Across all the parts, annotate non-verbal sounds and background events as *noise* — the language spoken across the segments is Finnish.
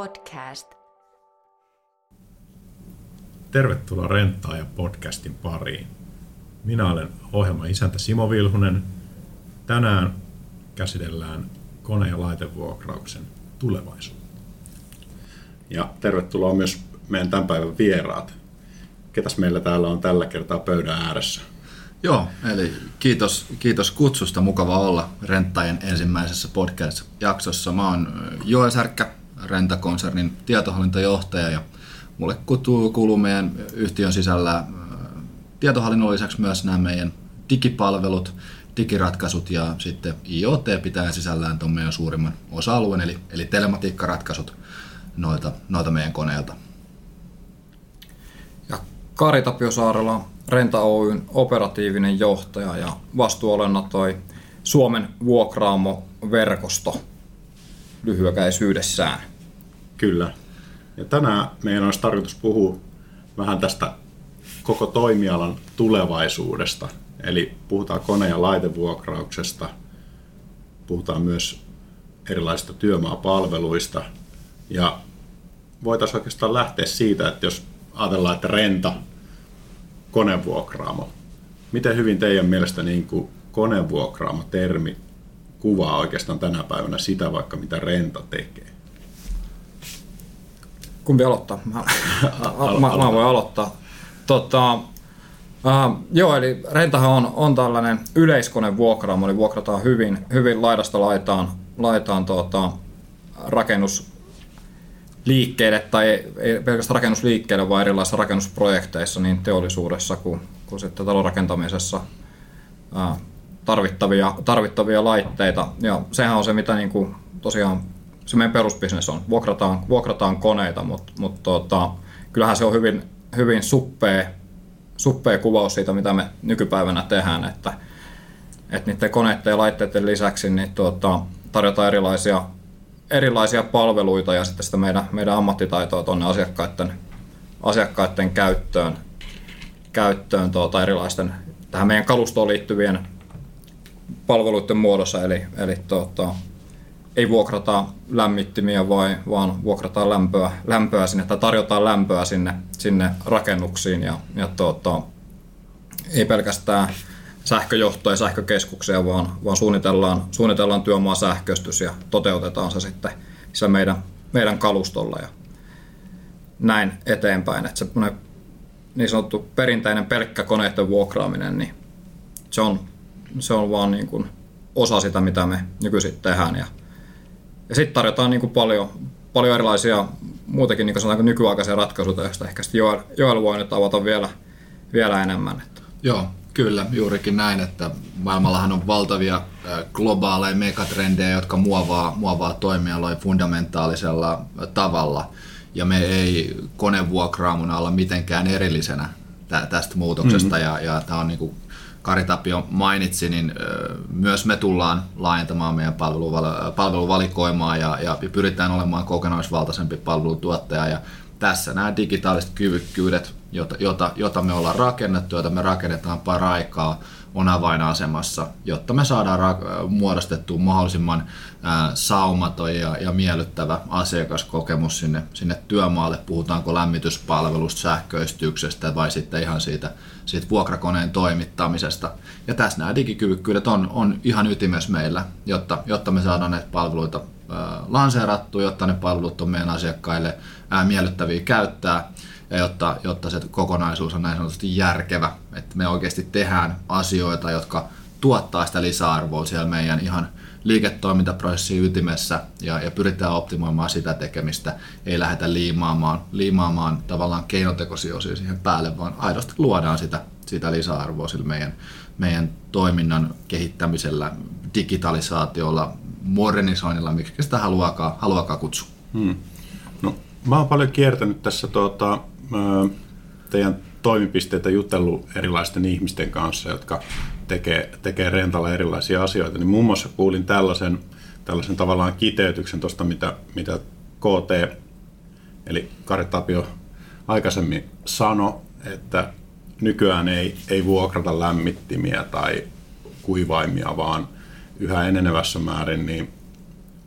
podcast. Tervetuloa Renttaa ja podcastin pariin. Minä olen ohjelman isäntä Simo Vilhunen. Tänään käsitellään kone- ja laitevuokrauksen tulevaisuutta. Ja tervetuloa myös meidän tämän päivän vieraat. Ketäs meillä täällä on tällä kertaa pöydän ääressä? Joo, eli kiitos, kiitos kutsusta. Mukava olla Renttajen ensimmäisessä podcast-jaksossa. Mä oon Joel Särkkä, Rentakonsernin tietohallintojohtaja ja mulle kuuluu, meidän yhtiön sisällä tietohallinnon lisäksi myös nämä meidän digipalvelut, digiratkaisut ja sitten IoT pitää sisällään tuon meidän suurimman osa-alueen, eli, eli telematiikkaratkaisut noilta, noilta meidän koneilta. Ja Kari Tapio Saarela, Renta Oyn operatiivinen johtaja ja vastuuolena toi Suomen vuokraamo-verkosto lyhykäisyydessään. Kyllä. Ja tänään meidän olisi tarkoitus puhua vähän tästä koko toimialan tulevaisuudesta. Eli puhutaan kone- ja laitevuokrauksesta, puhutaan myös erilaisista työmaapalveluista. Ja voitaisiin oikeastaan lähteä siitä, että jos ajatellaan, että renta, konevuokraamo. Miten hyvin teidän mielestä niin kuin konevuokraamo-termi kuvaa oikeastaan tänä päivänä sitä vaikka mitä renta tekee? Kumpi aloittaa? Mä, *laughs* mä, mä voin aloittaa. Tota, Uh, joo, eli rentahan on, on tällainen yleiskone vuokraamo, eli vuokrataan hyvin, hyvin laidasta laitaan, laitaan tuota, rakennusliikkeelle, tai ei, ei pelkästään rakennusliikkeelle, vaan erilaisissa rakennusprojekteissa niin teollisuudessa kuin, kuin sitten talonrakentamisessa uh, tarvittavia, tarvittavia laitteita. Ja sehän on se, mitä niin kuin, tosiaan se meidän perusbisnes on. Vuokrataan, vuokrataan koneita, mutta, mutta tota, kyllähän se on hyvin, hyvin suppea, suppea kuvaus siitä, mitä me nykypäivänä tehdään, että, että niiden koneiden ja laitteiden lisäksi niin tuota, tarjotaan erilaisia, erilaisia palveluita ja sitten sitä meidän, meidän ammattitaitoa tuonne asiakkaiden, asiakkaiden käyttöön, käyttöön tuota, erilaisten tähän meidän kalustoon liittyvien palveluiden muodossa, eli, eli tuota, ei vuokrata lämmittimiä vai, vaan vuokrataan lämpöä, lämpöä sinne tai tarjotaan lämpöä sinne, sinne rakennuksiin ja, ja tuota, ei pelkästään sähköjohtoja ja sähkökeskuksia, vaan, vaan suunnitellaan, suunnitellaan työmaa sähköistys ja toteutetaan se sitten se meidän, meidän kalustolla ja näin eteenpäin. Että se niin sanottu perinteinen pelkkä koneiden vuokraaminen, niin se on, se on vaan niin kuin osa sitä, mitä me nykyisin tehdään. Ja ja sitten tarjotaan niin kuin paljon, paljon erilaisia muutenkin niin kuin nykyaikaisia ratkaisuja, joista ehkä sitten Joel, Joel voi nyt avata vielä, vielä enemmän. Joo, kyllä, juurikin näin, että maailmallahan on valtavia globaaleja megatrendejä, jotka muovaa, muovaa toimialoja fundamentaalisella tavalla. Ja me ei konevuokraamuna olla mitenkään erillisenä tästä muutoksesta. Mm-hmm. Ja, ja tämä on niin kuin Kari Tapio mainitsi, niin myös me tullaan laajentamaan meidän palveluvalikoimaa ja, ja pyritään olemaan kokonaisvaltaisempi palvelutuottaja. Ja tässä nämä digitaaliset kyvykkyydet, jota, jota, jota me ollaan rakennettu, joita me rakennetaan paraikaa, on avainasemassa, jotta me saadaan ra- muodostettua mahdollisimman ää, saumaton ja, ja miellyttävä asiakaskokemus sinne, sinne työmaalle. Puhutaanko lämmityspalvelusta, sähköistyksestä vai sitten ihan siitä, siitä vuokrakoneen toimittamisesta. Ja tässä nämä digikyvykkyydet on, on ihan ytimessä meillä, jotta, jotta me saadaan näitä palveluita ää, lanseerattua, jotta ne palvelut on meidän asiakkaille miellyttäviä käyttää ja jotta, jotta se kokonaisuus on näin sanotusti järkevä, että me oikeasti tehdään asioita, jotka tuottaa sitä lisäarvoa siellä meidän ihan liiketoimintaprosessin ytimessä ja, ja pyritään optimoimaan sitä tekemistä, ei lähdetä liimaamaan, liimaamaan tavallaan keinotekoisia osia siihen päälle, vaan aidosti luodaan sitä, sitä lisäarvoa sillä meidän, meidän toiminnan kehittämisellä, digitalisaatiolla, modernisoinnilla, miksi sitä haluakaan, haluakaan kutsua. Hmm. No, mä oon paljon kiertänyt tässä tuota, teidän toimipisteitä jutellut erilaisten ihmisten kanssa, jotka tekee, tekee rentalla erilaisia asioita, niin muun muassa kuulin tällaisen, tällaisen tavallaan kiteytyksen tuosta, mitä, mitä KT, eli Kari Tapio aikaisemmin sanoi, että nykyään ei, ei vuokrata lämmittimiä tai kuivaimia, vaan yhä enenevässä määrin niin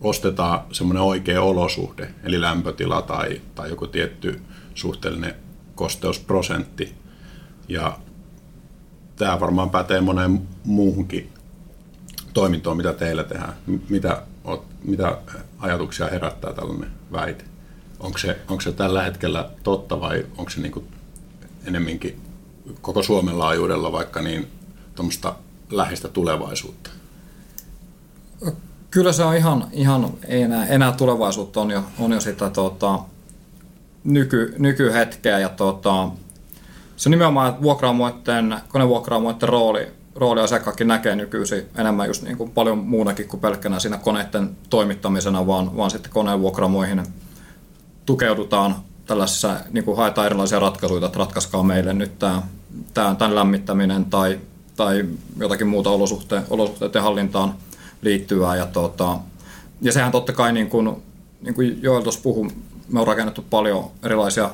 ostetaan semmoinen oikea olosuhde, eli lämpötila tai, tai joku tietty suhteellinen kosteusprosentti. Ja tämä varmaan pätee moneen muuhunkin toimintoon, mitä teillä tehdään. Mitä, mitä ajatuksia herättää tällainen väite? Onko se, onko se tällä hetkellä totta vai onko se niin enemminkin koko Suomen laajuudella vaikka niin tuommoista läheistä tulevaisuutta? Kyllä se on ihan, ihan enää, enää tulevaisuutta, on jo, on jo sitä tota, nyky, nykyhetkeä ja tota, se nimenomaan, että vuokraamoiden, konevuokraamoiden rooli, rooli asiakkaakin näkee nykyisin enemmän just niin kuin paljon muunakin kuin pelkkänä siinä koneiden toimittamisena, vaan, vaan sitten koneenvuokraamoihin tukeudutaan tällaisessa, niin kuin haetaan erilaisia ratkaisuja, että ratkaiskaa meille nyt tämä, tämä tämän lämmittäminen tai, tai jotakin muuta olosuhte, olosuhteiden hallintaan liittyvää. Ja, tota, ja sehän totta kai, niin kuin, niin kuin Joel tuossa puhui, me on rakennettu paljon erilaisia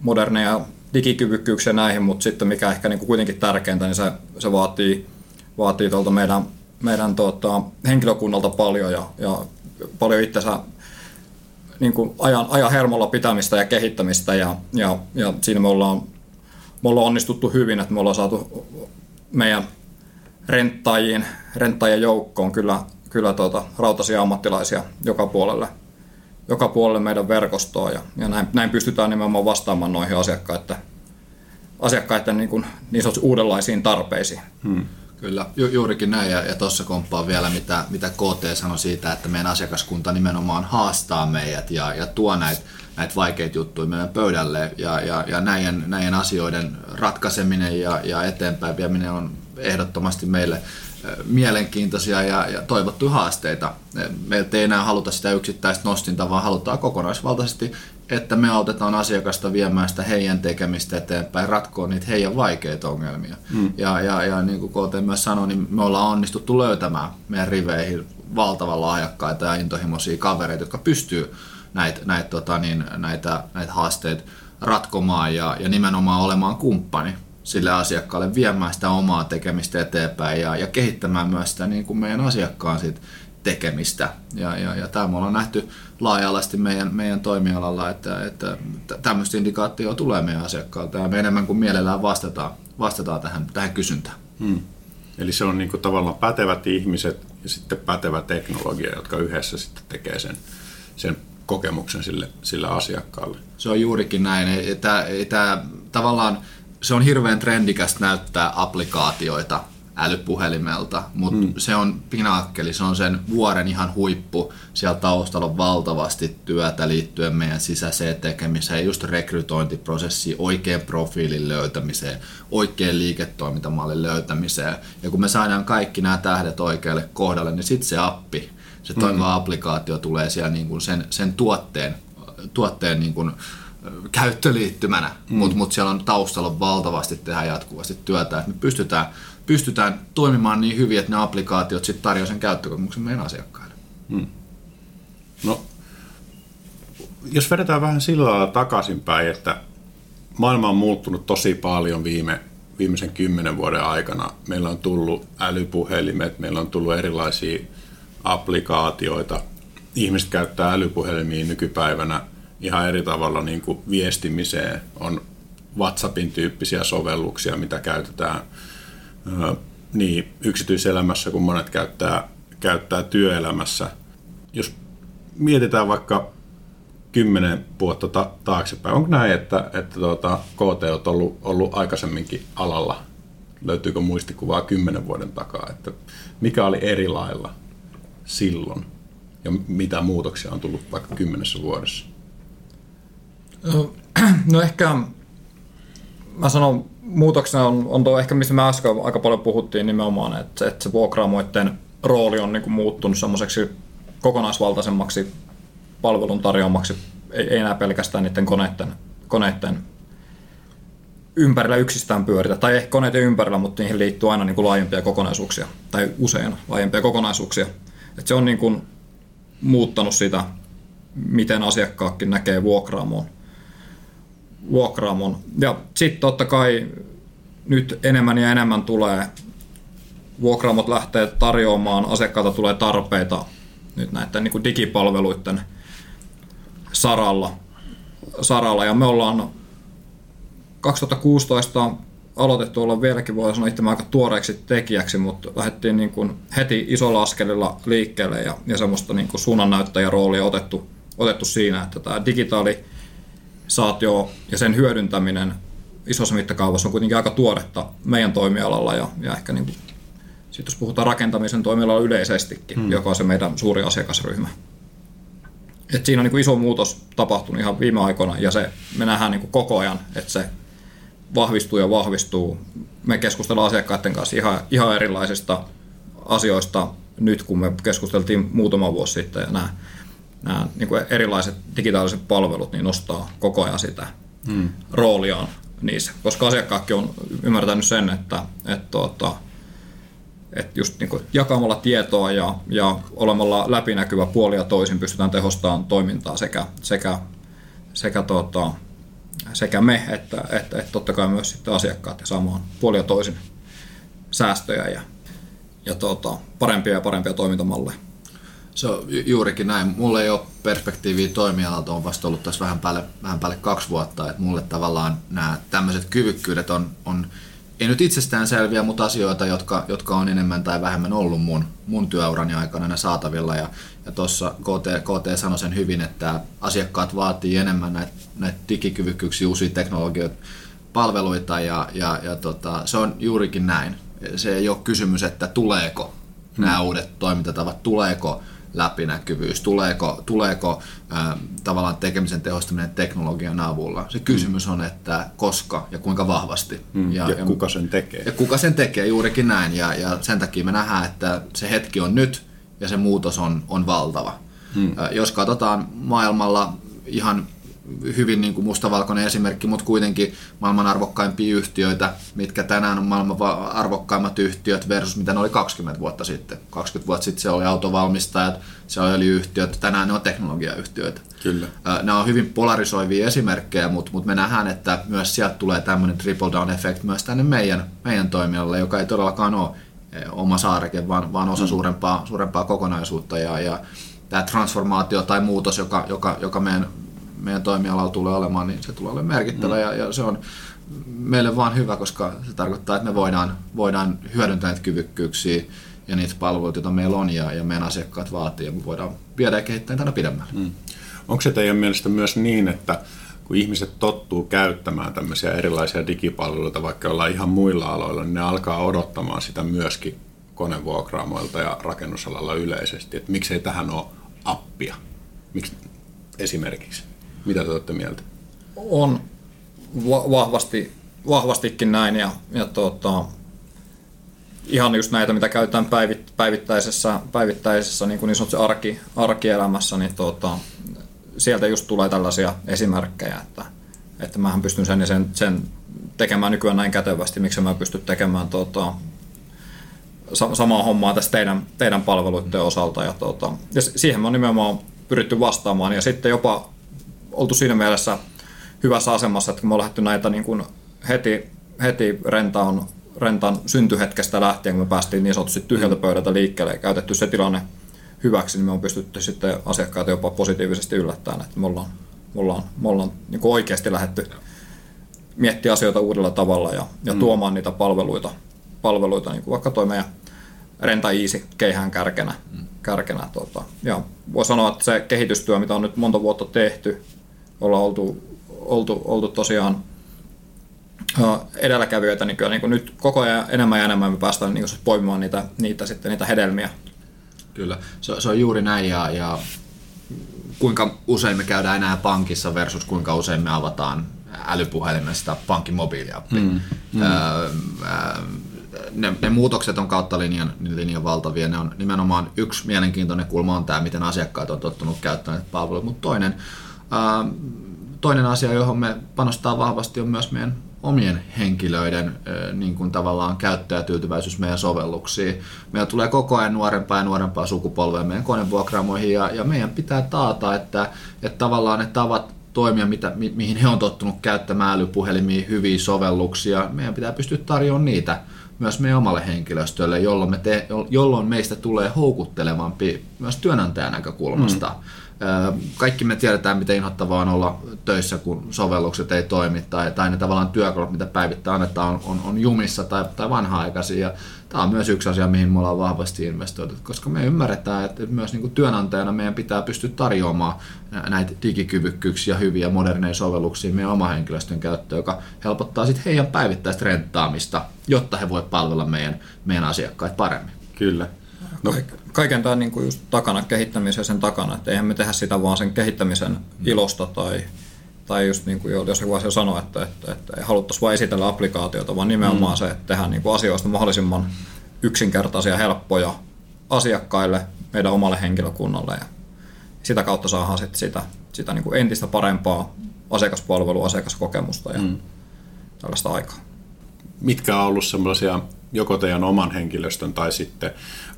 moderneja digikyvykkyyksiä näihin, mutta sitten mikä ehkä niin kuin kuitenkin tärkeintä, niin se, se vaatii, vaatii tuolta meidän, meidän tota, henkilökunnalta paljon ja, ja paljon itsensä niin kuin ajan, ajan hermolla pitämistä ja kehittämistä ja, ja, ja siinä me ollaan, me ollaan onnistuttu hyvin, että me ollaan saatu meidän renttajien, renttajien joukkoon kyllä, kyllä tuota, rautaisia ammattilaisia joka puolelle, joka puolelle meidän verkostoa ja, ja näin, näin, pystytään nimenomaan vastaamaan noihin asiakkaiden, asiakkaiden niin, kuin, niin uudenlaisiin tarpeisiin. Hmm. Kyllä, ju- juurikin näin. Ja, ja tuossa komppaa vielä, mitä, mitä KT sanoi siitä, että meidän asiakaskunta nimenomaan haastaa meidät ja, ja tuo näitä näitä vaikeita juttuja meidän pöydälle. Ja, ja, ja näiden, näiden asioiden ratkaiseminen ja, ja eteenpäin vieminen on ehdottomasti meille mielenkiintoisia ja, ja toivottuja haasteita. Meiltä ei enää haluta sitä yksittäistä nostinta, vaan halutaan kokonaisvaltaisesti että me autetaan asiakasta viemään sitä heidän tekemistä eteenpäin, ratkoa niitä heidän vaikeita ongelmia. Mm. Ja, ja, ja niin kuin KT myös sanoi, niin me ollaan onnistuttu löytämään meidän riveihin valtavan lahjakkaita ja intohimoisia kavereita, jotka pystyy näitä, näitä, tota, niin, näitä, näitä haasteita ratkomaan ja, ja nimenomaan olemaan kumppani sille asiakkaalle, viemään sitä omaa tekemistä eteenpäin ja, ja kehittämään myös sitä niin kuin meidän asiakkaan sit tekemistä. Ja, ja, ja tämä me ollaan nähty laaja-alaisesti meidän, meidän toimialalla, että, että tämmöistä indikaatioa tulee meidän asiakkaalta ja me enemmän kuin mielellään vastataan, vastataan tähän, tähän kysyntään. Hmm. Eli se on niin kuin tavallaan pätevät ihmiset ja sitten pätevä teknologia, jotka yhdessä sitten tekee sen, sen kokemuksen sille, sille asiakkaalle. Se on juurikin näin. Että, että, tavallaan se on hirveän trendikästä näyttää applikaatioita älypuhelimelta, mutta mm. se on pinakkeli, se on sen vuoren ihan huippu. Siellä taustalla on valtavasti työtä liittyen meidän sisäiseen tekemiseen, just rekrytointiprosessiin, oikean profiilin löytämiseen, oikean liiketoimintamallin löytämiseen. Ja kun me saadaan kaikki nämä tähdet oikealle kohdalle, niin sitten se appi, se toimiva mm. applikaatio tulee siellä niin kuin sen, sen tuotteen, tuotteen niin kuin, käyttöliittymänä, mm. mutta mut siellä on taustalla valtavasti tehdä jatkuvasti työtä, että me pystytään pystytään toimimaan niin hyvin, että ne applikaatiot sitten tarjoavat sen käyttökokemuksen meidän asiakkaille. Hmm. No, jos vedetään vähän sillä lailla takaisinpäin, että maailma on muuttunut tosi paljon viime, viimeisen kymmenen vuoden aikana. Meillä on tullut älypuhelimet, meillä on tullut erilaisia applikaatioita. Ihmiset käyttää älypuhelimia nykypäivänä ihan eri tavalla niin kuin viestimiseen. On WhatsAppin tyyppisiä sovelluksia, mitä käytetään niin yksityiselämässä kuin monet käyttää, käyttää työelämässä. Jos mietitään vaikka kymmenen vuotta ta- taaksepäin, onko näin, että, että tuota, KT on ollut, ollut aikaisemminkin alalla? Löytyykö muistikuvaa kymmenen vuoden takaa, että mikä oli eri lailla silloin ja mitä muutoksia on tullut vaikka kymmenessä vuodessa? *clears throat* No ehkä mä sanon muutoksena on, on tuo ehkä, mistä me äsken aika paljon puhuttiin nimenomaan, että, että se vuokraamoiden rooli on niin kuin muuttunut semmoiseksi kokonaisvaltaisemmaksi palvelun tarjoamaksi, ei, ei enää pelkästään niiden koneiden, koneiden ympärillä yksistään pyöritä, tai ehkä koneiden ympärillä, mutta niihin liittyy aina niin kuin laajempia kokonaisuuksia, tai usein laajempia kokonaisuuksia. että se on niin kuin muuttanut sitä, miten asiakkaakin näkee vuokraamoon vuokraamon. Ja sitten totta kai nyt enemmän ja enemmän tulee, vuokraamot lähtee tarjoamaan, asiakkailta tulee tarpeita nyt näiden niin kuin digipalveluiden saralla, saralla. Ja me ollaan 2016 aloitettu olla vieläkin, voi sanoa itse aika tuoreeksi tekijäksi, mutta lähdettiin niin kuin heti isolla askelilla liikkeelle ja, ja semmoista niin kuin suunnannäyttäjäroolia otettu, otettu siinä, että tämä digitaalisaatio ja sen hyödyntäminen isossa mittakaavassa on kuitenkin aika tuoretta meidän toimialalla ja, ja ehkä niin kuin, sit jos puhutaan rakentamisen toimialalla yleisestikin, hmm. joka on se meidän suuri asiakasryhmä. Et siinä on niin kuin iso muutos tapahtunut ihan viime aikoina ja se, me nähdään niin kuin koko ajan, että se vahvistuu ja vahvistuu. Me keskustellaan asiakkaiden kanssa ihan, ihan erilaisista asioista nyt, kun me keskusteltiin muutama vuosi sitten. Ja nämä, nämä niin kuin erilaiset digitaaliset palvelut niin nostaa koko ajan sitä hmm. rooliaan niissä, koska asiakkaatkin on ymmärtänyt sen, että, että, tuota, että just niin kuin jakamalla tietoa ja, ja olemalla läpinäkyvä puoli ja toisin pystytään tehostamaan toimintaa sekä, sekä, sekä tuota, sekä me että, että, että totta kai myös sitten asiakkaat ja saamaan puolia toisin säästöjä ja, ja tuota, parempia ja parempia toimintamalleja. Se on juurikin näin. Mulle ei ole perspektiiviä toimialalta, on vasta ollut tässä vähän päälle, vähän päälle kaksi vuotta, että mulle tavallaan nämä tämmöiset kyvykkyydet on, on ei nyt itsestään selviä, mutta asioita, jotka, jotka on enemmän tai vähemmän ollut mun, mun työurani aikana saatavilla. Ja, ja tuossa KT, KT sanoi sen hyvin, että asiakkaat vaatii enemmän näitä, näitä digikyvykkyyksiä, uusia teknologioita, palveluita ja, ja, ja tota, se on juurikin näin. Se ei ole kysymys, että tuleeko hmm. nämä uudet toimintatavat, tuleeko läpinäkyvyys, tuleeko, tuleeko ää, tavallaan tekemisen tehostaminen teknologian avulla. Se kysymys on, että koska ja kuinka vahvasti. Mm, ja, ja, kuka sen tekee. Ja kuka sen tekee, juurikin näin. Ja, ja sen takia me nähdään, että se hetki on nyt ja se muutos on, on valtava. Mm. Jos katsotaan maailmalla ihan hyvin niin kuin mustavalkoinen esimerkki, mutta kuitenkin maailman arvokkaimpia yhtiöitä, mitkä tänään on maailman arvokkaimmat yhtiöt versus mitä ne oli 20 vuotta sitten. 20 vuotta sitten se oli autovalmistajat, se oli yhtiöt, tänään ne on teknologiayhtiöitä. Kyllä. Nämä on hyvin polarisoivia esimerkkejä, mutta, mutta me nähdään, että myös sieltä tulee tämmöinen triple down effect myös tänne meidän, meidän toimialalle, joka ei todellakaan ole oma saareke, vaan, vaan osa mm. suurempaa, suurempaa kokonaisuutta. Ja, ja tämä transformaatio tai muutos, joka, joka, joka meidän meidän toimialalla tulee olemaan, niin se tulee olemaan merkittävä mm. ja, ja se on meille vaan hyvä, koska se tarkoittaa, että me voidaan, voidaan hyödyntää näitä kyvykkyyksiä ja niitä palveluita, joita meillä on ja, ja meidän asiakkaat vaatii ja me voidaan viedä ja kehittää tänä pidemmälle. Mm. Onko se teidän mielestä myös niin, että kun ihmiset tottuu käyttämään tämmöisiä erilaisia digipalveluita, vaikka ollaan ihan muilla aloilla, niin ne alkaa odottamaan sitä myöskin konevuokraamoilta ja rakennusalalla yleisesti, että miksei tähän ole appia, Miksi, esimerkiksi? Mitä te olette mieltä? On va- vahvasti, vahvastikin näin ja, ja tota, ihan just näitä, mitä käytetään päivit, päivittäisessä, päivittäisessä niin, kuin niin sanotusti arki, arkielämässä, niin tota, sieltä just tulee tällaisia esimerkkejä, että, että mähän pystyn sen ja sen, sen tekemään nykyään näin kätevästi, miksi mä pystyn tekemään tota, samaa hommaa tässä teidän, teidän palveluiden osalta. Ja, tota, ja siihen on nimenomaan pyritty vastaamaan ja sitten jopa oltu siinä mielessä hyvässä asemassa, että kun me on lähdetty näitä niin kuin heti, heti rentaan, rentaan syntyhetkestä lähtien, kun me päästiin niin sanotusti tyhjältä pöydältä liikkeelle ja käytetty se tilanne hyväksi, niin me on pystytty sitten asiakkaita jopa positiivisesti yllättämään, että me ollaan, me ollaan, me ollaan niin kuin oikeasti lähdetty miettiä asioita uudella tavalla ja, ja mm. tuomaan niitä palveluita, palveluita niin kuin vaikka toi meidän Renta Easy keihään kärkenä. Mm. kärkenä tota. Ja voi sanoa, että se kehitystyö, mitä on nyt monta vuotta tehty, ollaan oltu, oltu, oltu tosiaan edelläkävijöitä, niin kyllä niin kuin nyt koko ajan enemmän ja enemmän me päästään niin kuin poimimaan niitä, niitä, sitten, niitä hedelmiä. Kyllä, se, se on juuri näin ja, ja kuinka usein me käydään enää pankissa versus kuinka usein me avataan älypuhelimesta pankin mobiiliappi. Mm, mm. Öö, ne, ne muutokset on kautta linjan, linjan valtavia. Ne on nimenomaan yksi mielenkiintoinen kulma on tämä, miten asiakkaat on tottunut käyttämään palveluita, mutta toinen, toinen asia, johon me panostaa vahvasti, on myös meidän omien henkilöiden niin kuin tavallaan käyttäjätyytyväisyys meidän sovelluksiin. Meillä tulee koko ajan nuorempaa ja nuorempaa sukupolvea meidän konevuokraamoihin ja, ja meidän pitää taata, että, että tavallaan ne tavat toimia, mitä, mi, mihin he on tottunut käyttämään älypuhelimia, hyviä sovelluksia, meidän pitää pystyä tarjoamaan niitä myös meidän omalle henkilöstölle, jolloin, me te, jolloin meistä tulee houkuttelevampi myös työnantajan näkökulmasta. Mm kaikki me tiedetään, miten inhottavaa on olla töissä, kun sovellukset ei toimi tai, tai ne tavallaan työkalut, mitä päivittäin annetaan, on, on, on jumissa tai, tai vanha-aikaisia. Ja tämä on myös yksi asia, mihin me ollaan vahvasti investoitu, koska me ymmärretään, että myös niin kuin työnantajana meidän pitää pystyä tarjoamaan näitä digikyvykkyyksiä, hyviä moderneja sovelluksia meidän oma henkilöstön käyttöön, joka helpottaa sitten heidän päivittäistä renttaamista, jotta he voivat palvella meidän, meidän asiakkaita paremmin. Kyllä. No. Kaiken tämän niin kuin just takana, kehittämisen sen takana, että eihän me tehdä sitä vaan sen kehittämisen ilosta tai, tai just niin kuin jos joku asia sanoo, että, että, että ei haluttaisi vain esitellä applikaatiota, vaan nimenomaan mm. se, että tehdään niin kuin asioista mahdollisimman yksinkertaisia, helppoja asiakkaille, meidän omalle henkilökunnalle ja sitä kautta saadaan sit sitä, sitä niin kuin entistä parempaa asiakaspalvelua, asiakaskokemusta ja mm. tällaista aikaa. Mitkä on ollut sellaisia joko teidän oman henkilöstön tai sitten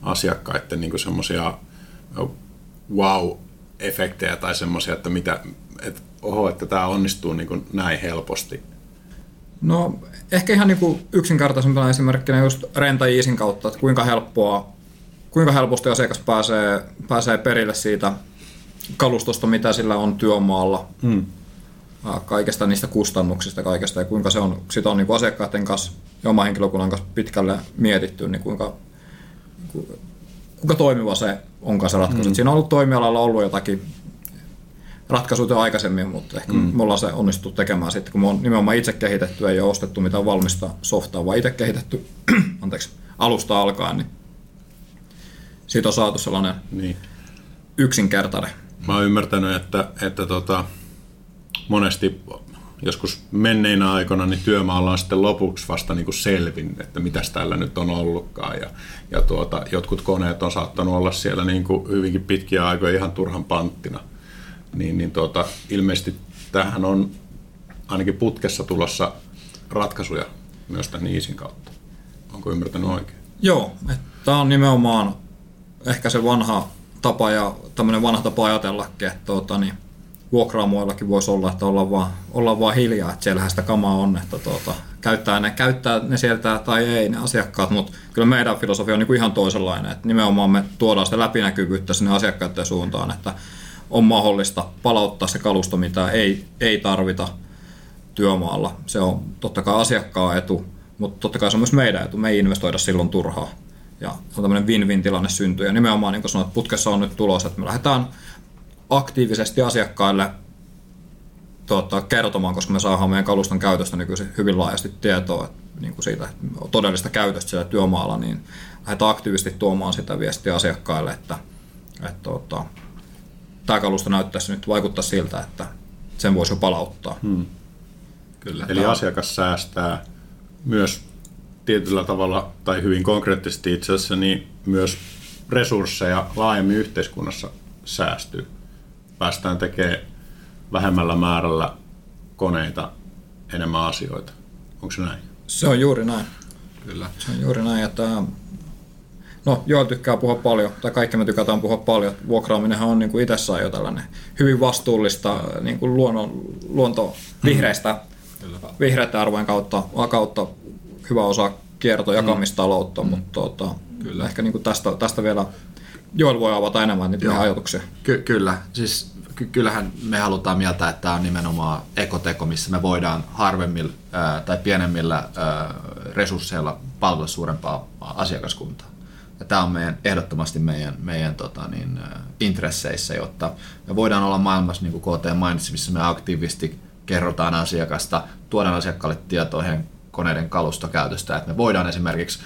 asiakkaiden niin semmoisia wow-efektejä tai semmoisia, että mitä, että oho, että tämä onnistuu niin kuin näin helposti? No ehkä ihan niin kuin yksinkertaisempana esimerkkinä just Renta Easin kautta, että kuinka helppoa, kuinka helposti asiakas pääsee, pääsee perille siitä kalustosta, mitä sillä on työmaalla. Hmm kaikesta niistä kustannuksista kaikesta ja kuinka se on, sitä on niin asiakkaiden kanssa ja oma henkilökunnan kanssa pitkälle mietitty, niin kuinka, kuinka toimiva se onkaan se ratkaisu. Mm. Siinä on ollut toimialalla ollut jotakin ratkaisuja aikaisemmin, mutta ehkä mm. me ollaan se onnistuttu tekemään sitten, kun me on nimenomaan itse kehitetty, ei ole ostettu mitään valmista softaa, vaan itse kehitetty *clears throat* anteeksi, alusta alkaen, niin siitä on saatu sellainen niin. yksinkertainen. Mä oon ymmärtänyt, että, että tota, monesti joskus menneinä aikoina niin työmaalla on sitten lopuksi vasta niin kuin selvinnyt, että mitä täällä nyt on ollutkaan. Ja, ja tuota, jotkut koneet on saattanut olla siellä niin kuin hyvinkin pitkiä aikoja ihan turhan panttina. Niin, niin tuota, ilmeisesti tähän on ainakin putkessa tulossa ratkaisuja myös tämän Iisin kautta. Onko ymmärtänyt oikein? Joo, tämä on nimenomaan ehkä se vanha tapa ja tämmöinen vanha tapa ajatellakin, että tuota, niin vuokraamoillakin voisi olla, että ollaan vaan, ollaan vaan hiljaa, että siellähän sitä kamaa on, että tuota, käyttää, ne, käyttää ne sieltä tai ei ne asiakkaat, mutta kyllä meidän filosofia on niin kuin ihan toisenlainen, että nimenomaan me tuodaan sitä läpinäkyvyyttä sinne asiakkaiden suuntaan, että on mahdollista palauttaa se kalusto, mitä ei, ei tarvita työmaalla. Se on totta kai asiakkaan etu, mutta totta kai se on myös meidän etu. Me ei investoida silloin turhaa. Ja on tämmöinen win-win tilanne syntyy. Ja nimenomaan, niin kuin sanoit, putkessa on nyt tulos, että me lähdetään aktiivisesti asiakkaille tuota, kertomaan, koska me saadaan meidän kaluston käytöstä nykyisin hyvin laajasti tietoa että, niin kuin siitä että todellista käytöstä siellä työmaalla, niin lähdetään aktiivisesti tuomaan sitä viestiä asiakkaille, että, että tuota, tämä kalusto näyttäisi nyt vaikuttaa siltä, että sen voisi jo palauttaa. Hmm. Kyllä. Eli asiakas säästää myös tietyllä tavalla tai hyvin konkreettisesti itse asiassa niin myös resursseja laajemmin yhteiskunnassa säästyy päästään tekemään vähemmällä määrällä koneita enemmän asioita. Onko se näin? Se on juuri näin. Kyllä. Se on juuri näin. Että, no, joo, tykkää puhua paljon, tai kaikki me tykätään puhua paljon. Vuokraaminenhan on niin kuin itsessään jo tällainen hyvin vastuullista niin kuin luonnon, luonto vihreistä, vihreiden arvojen kautta, kautta hyvä osa kierto- jakamistaloutta, mm. mutta tuota, Kyllä. ehkä niin kuin tästä, tästä vielä Joel voi avata enemmän niitä Joo. ajatuksia. Ky- kyllä, siis ky- kyllähän me halutaan mieltä, että tämä on nimenomaan ekoteko, missä me voidaan harvemmilla ää, tai pienemmillä ää, resursseilla palvella suurempaa asiakaskuntaa. Ja tämä on meidän, ehdottomasti meidän, meidän tota, niin, intresseissä, jotta me voidaan olla maailmassa, niin kuin KT mainitsi, missä me aktiivisesti kerrotaan asiakasta, tuodaan asiakkaalle tietoa heidän koneiden kalustokäytöstä, että me voidaan esimerkiksi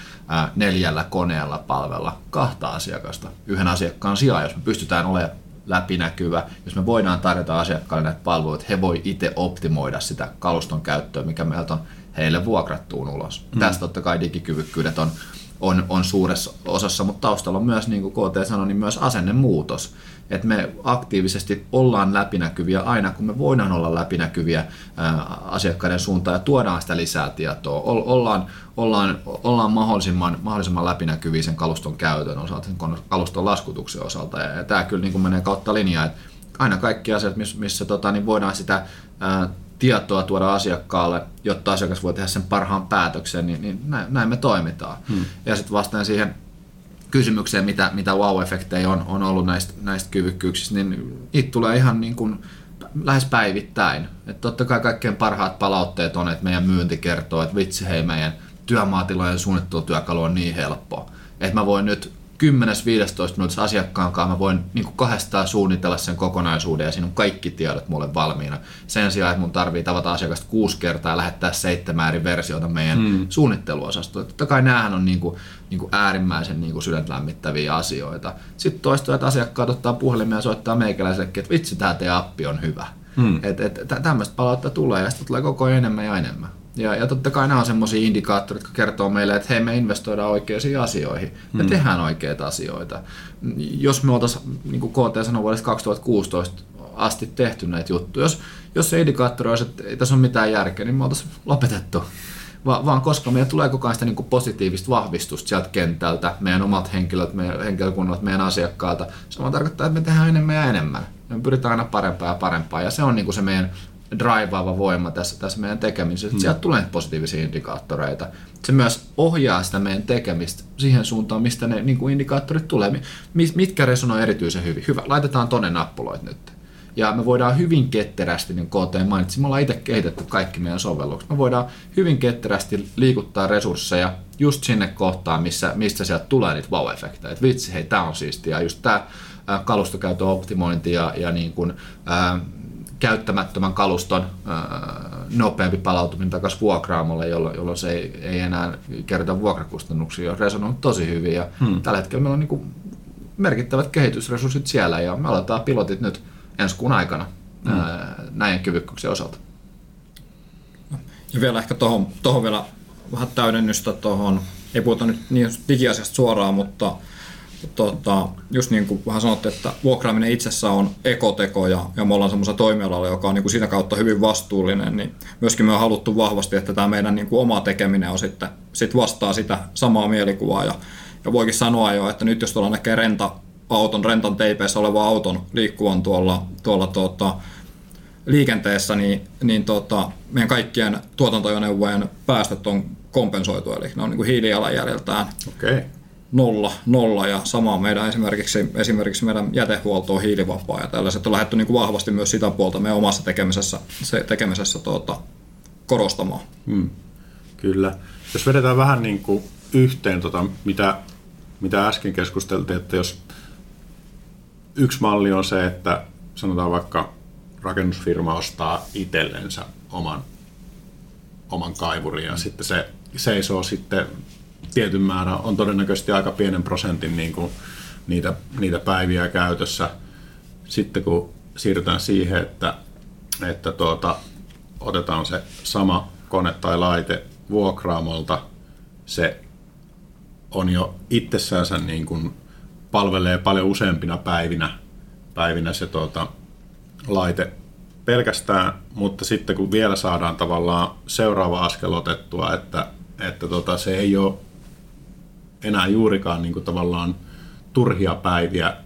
neljällä koneella palvella kahta asiakasta yhden asiakkaan sijaan, jos me pystytään olemaan läpinäkyvä, jos me voidaan tarjota asiakkaille näitä palveluita, he voi itse optimoida sitä kaluston käyttöä, mikä meiltä on heille vuokrattuun ulos. Mm. Tästä totta kai digikyvykkyydet on on, on suuressa osassa, mutta taustalla on myös, niin kuin KT sanoi, niin myös asennemuutos. Että me aktiivisesti ollaan läpinäkyviä aina, kun me voidaan olla läpinäkyviä ää, asiakkaiden suuntaan ja tuodaan sitä lisää tietoa. O, ollaan, ollaan, ollaan mahdollisimman, mahdollisimman läpinäkyviä sen kaluston käytön osalta, sen kaluston laskutuksen osalta. Ja, ja tämä kyllä niin kuin menee kautta linjaa, että aina kaikki asiat, missä, missä tota, niin voidaan sitä ää, tietoa tuoda asiakkaalle, jotta asiakas voi tehdä sen parhaan päätöksen, niin, niin näin, näin me toimitaan. Hmm. Ja sitten vastaan siihen kysymykseen, mitä, mitä wow-efektejä on, on ollut näistä, näistä kyvykkyyksistä, niin niitä tulee ihan niin kuin lähes päivittäin. Että totta kai kaikkein parhaat palautteet on, että meidän myynti kertoo, että vitsi hei, meidän työmaatilojen suunnittelutyökalu on niin helppo. Että mä voin nyt 10-15 minuutissa asiakkaan kanssa mä voin niin kuin kahdestaan suunnitella sen kokonaisuuden ja siinä on kaikki tiedot mulle valmiina. Sen sijaan, että mun tarvii tavata asiakasta kuusi kertaa ja lähettää seitsemän eri versiota meidän hmm. suunnitteluosastoon. Totta kai näähän on niin kuin, niin kuin äärimmäisen niin kuin sydänlämmittäviä asioita. Sitten toista, että asiakkaat ottaa puhelimia ja soittaa meikäläisellekin, että vitsi, tämä teidän appi on hyvä. Hmm. Et, et, tämmöistä palautetta tulee ja sitten tulee koko ajan enemmän ja enemmän. Ja, ja totta kai nämä on semmoisia indikaattoreita, jotka kertoo meille, että hei, me investoidaan oikeisiin asioihin. Me hmm. tehdään oikeita asioita. Jos me oltaisiin, niin kuin KT sanoi vuodesta 2016 asti tehty näitä juttuja, jos, jos se indikaattori olisi, että ei tässä ole mitään järkeä, niin me oltaisiin lopetettu. Va, vaan koska meillä tulee koko ajan sitä niin kuin positiivista vahvistusta sieltä kentältä, meidän omat henkilöt, meidän henkilökunnat, meidän asiakkailta, se vaan tarkoittaa, että me tehdään enemmän ja enemmän. Me pyritään aina parempaa ja parempaa, ja se on niin kuin se meidän drivaava voima tässä, tässä meidän tekemisessä. Hmm. Sieltä tulee positiivisia indikaattoreita. Se myös ohjaa sitä meidän tekemistä siihen suuntaan, mistä ne niin kuin indikaattorit tulee. Mitkä resonoi erityisen hyvin. Hyvä, laitetaan tonne nappuloit nyt. Ja me voidaan hyvin ketterästi, niin kuin KT mainitsi, me ollaan itse kehitetty kaikki meidän sovellukset. Me voidaan hyvin ketterästi liikuttaa resursseja just sinne kohtaan, missä, mistä sieltä tulee niitä wow-efektejä. Et vitsi, hei, tämä on siistiä. Just tämä kalustokäytön optimointi ja, ja niin kuin, ää, käyttämättömän kaluston nopeampi palautuminen takaisin vuokraamolle, jolloin, jolloin se ei, ei enää kerta vuokrakustannuksia, on resonoinut tosi hyvin. Ja hmm. Tällä hetkellä meillä on niin kuin merkittävät kehitysresurssit siellä ja me aletaan pilotit nyt ensi kuun aikana hmm. näiden kyvykkyyksien osalta. Ja vielä ehkä tuohon vielä vähän täydennystä tuohon, ei puhuta nyt niin digiasiasta suoraan, mutta tota, just niin kuin vähän sanottu, että vuokraaminen itsessään on ekoteko ja, ja me ollaan semmoisella toimialalla, joka on niin kuin sitä kautta hyvin vastuullinen, niin myöskin me on haluttu vahvasti, että tämä meidän niin kuin oma tekeminen on sitten sit vastaa sitä samaa mielikuvaa. Ja, ja voikin sanoa jo, että nyt jos tuolla näkee renta auton, rentan teipeissä oleva auton liikkuvan tuolla, tuolla tuota, liikenteessä, niin, niin tota, meidän kaikkien tuotantojoneuvojen päästöt on kompensoitu, eli ne on niin kuin hiilijalanjäljeltään. Okay nolla, nolla ja sama meidän esimerkiksi, esimerkiksi meidän jätehuolto on hiilivapaa ja tällaiset on lähdetty niin kuin vahvasti myös sitä puolta meidän omassa tekemisessä, se, tekemisessä tuota, korostamaan. Hmm. Kyllä. Jos vedetään vähän niin kuin yhteen, tota, mitä, mitä äsken keskusteltiin, että jos yksi malli on se, että sanotaan vaikka rakennusfirma ostaa itsellensä oman, oman kaivurin ja sitten se seisoo sitten tietyn määrän, on todennäköisesti aika pienen prosentin niin kuin niitä, niitä päiviä käytössä. Sitten kun siirrytään siihen, että, että tuota, otetaan se sama kone tai laite vuokraamolta, se on jo itsessänsä niin kuin palvelee paljon useampina päivinä, päivinä se tuota, laite pelkästään, mutta sitten kun vielä saadaan tavallaan seuraava askel otettua, että, että tota, se ei ole enää juurikaan niin kuin tavallaan turhia päiviä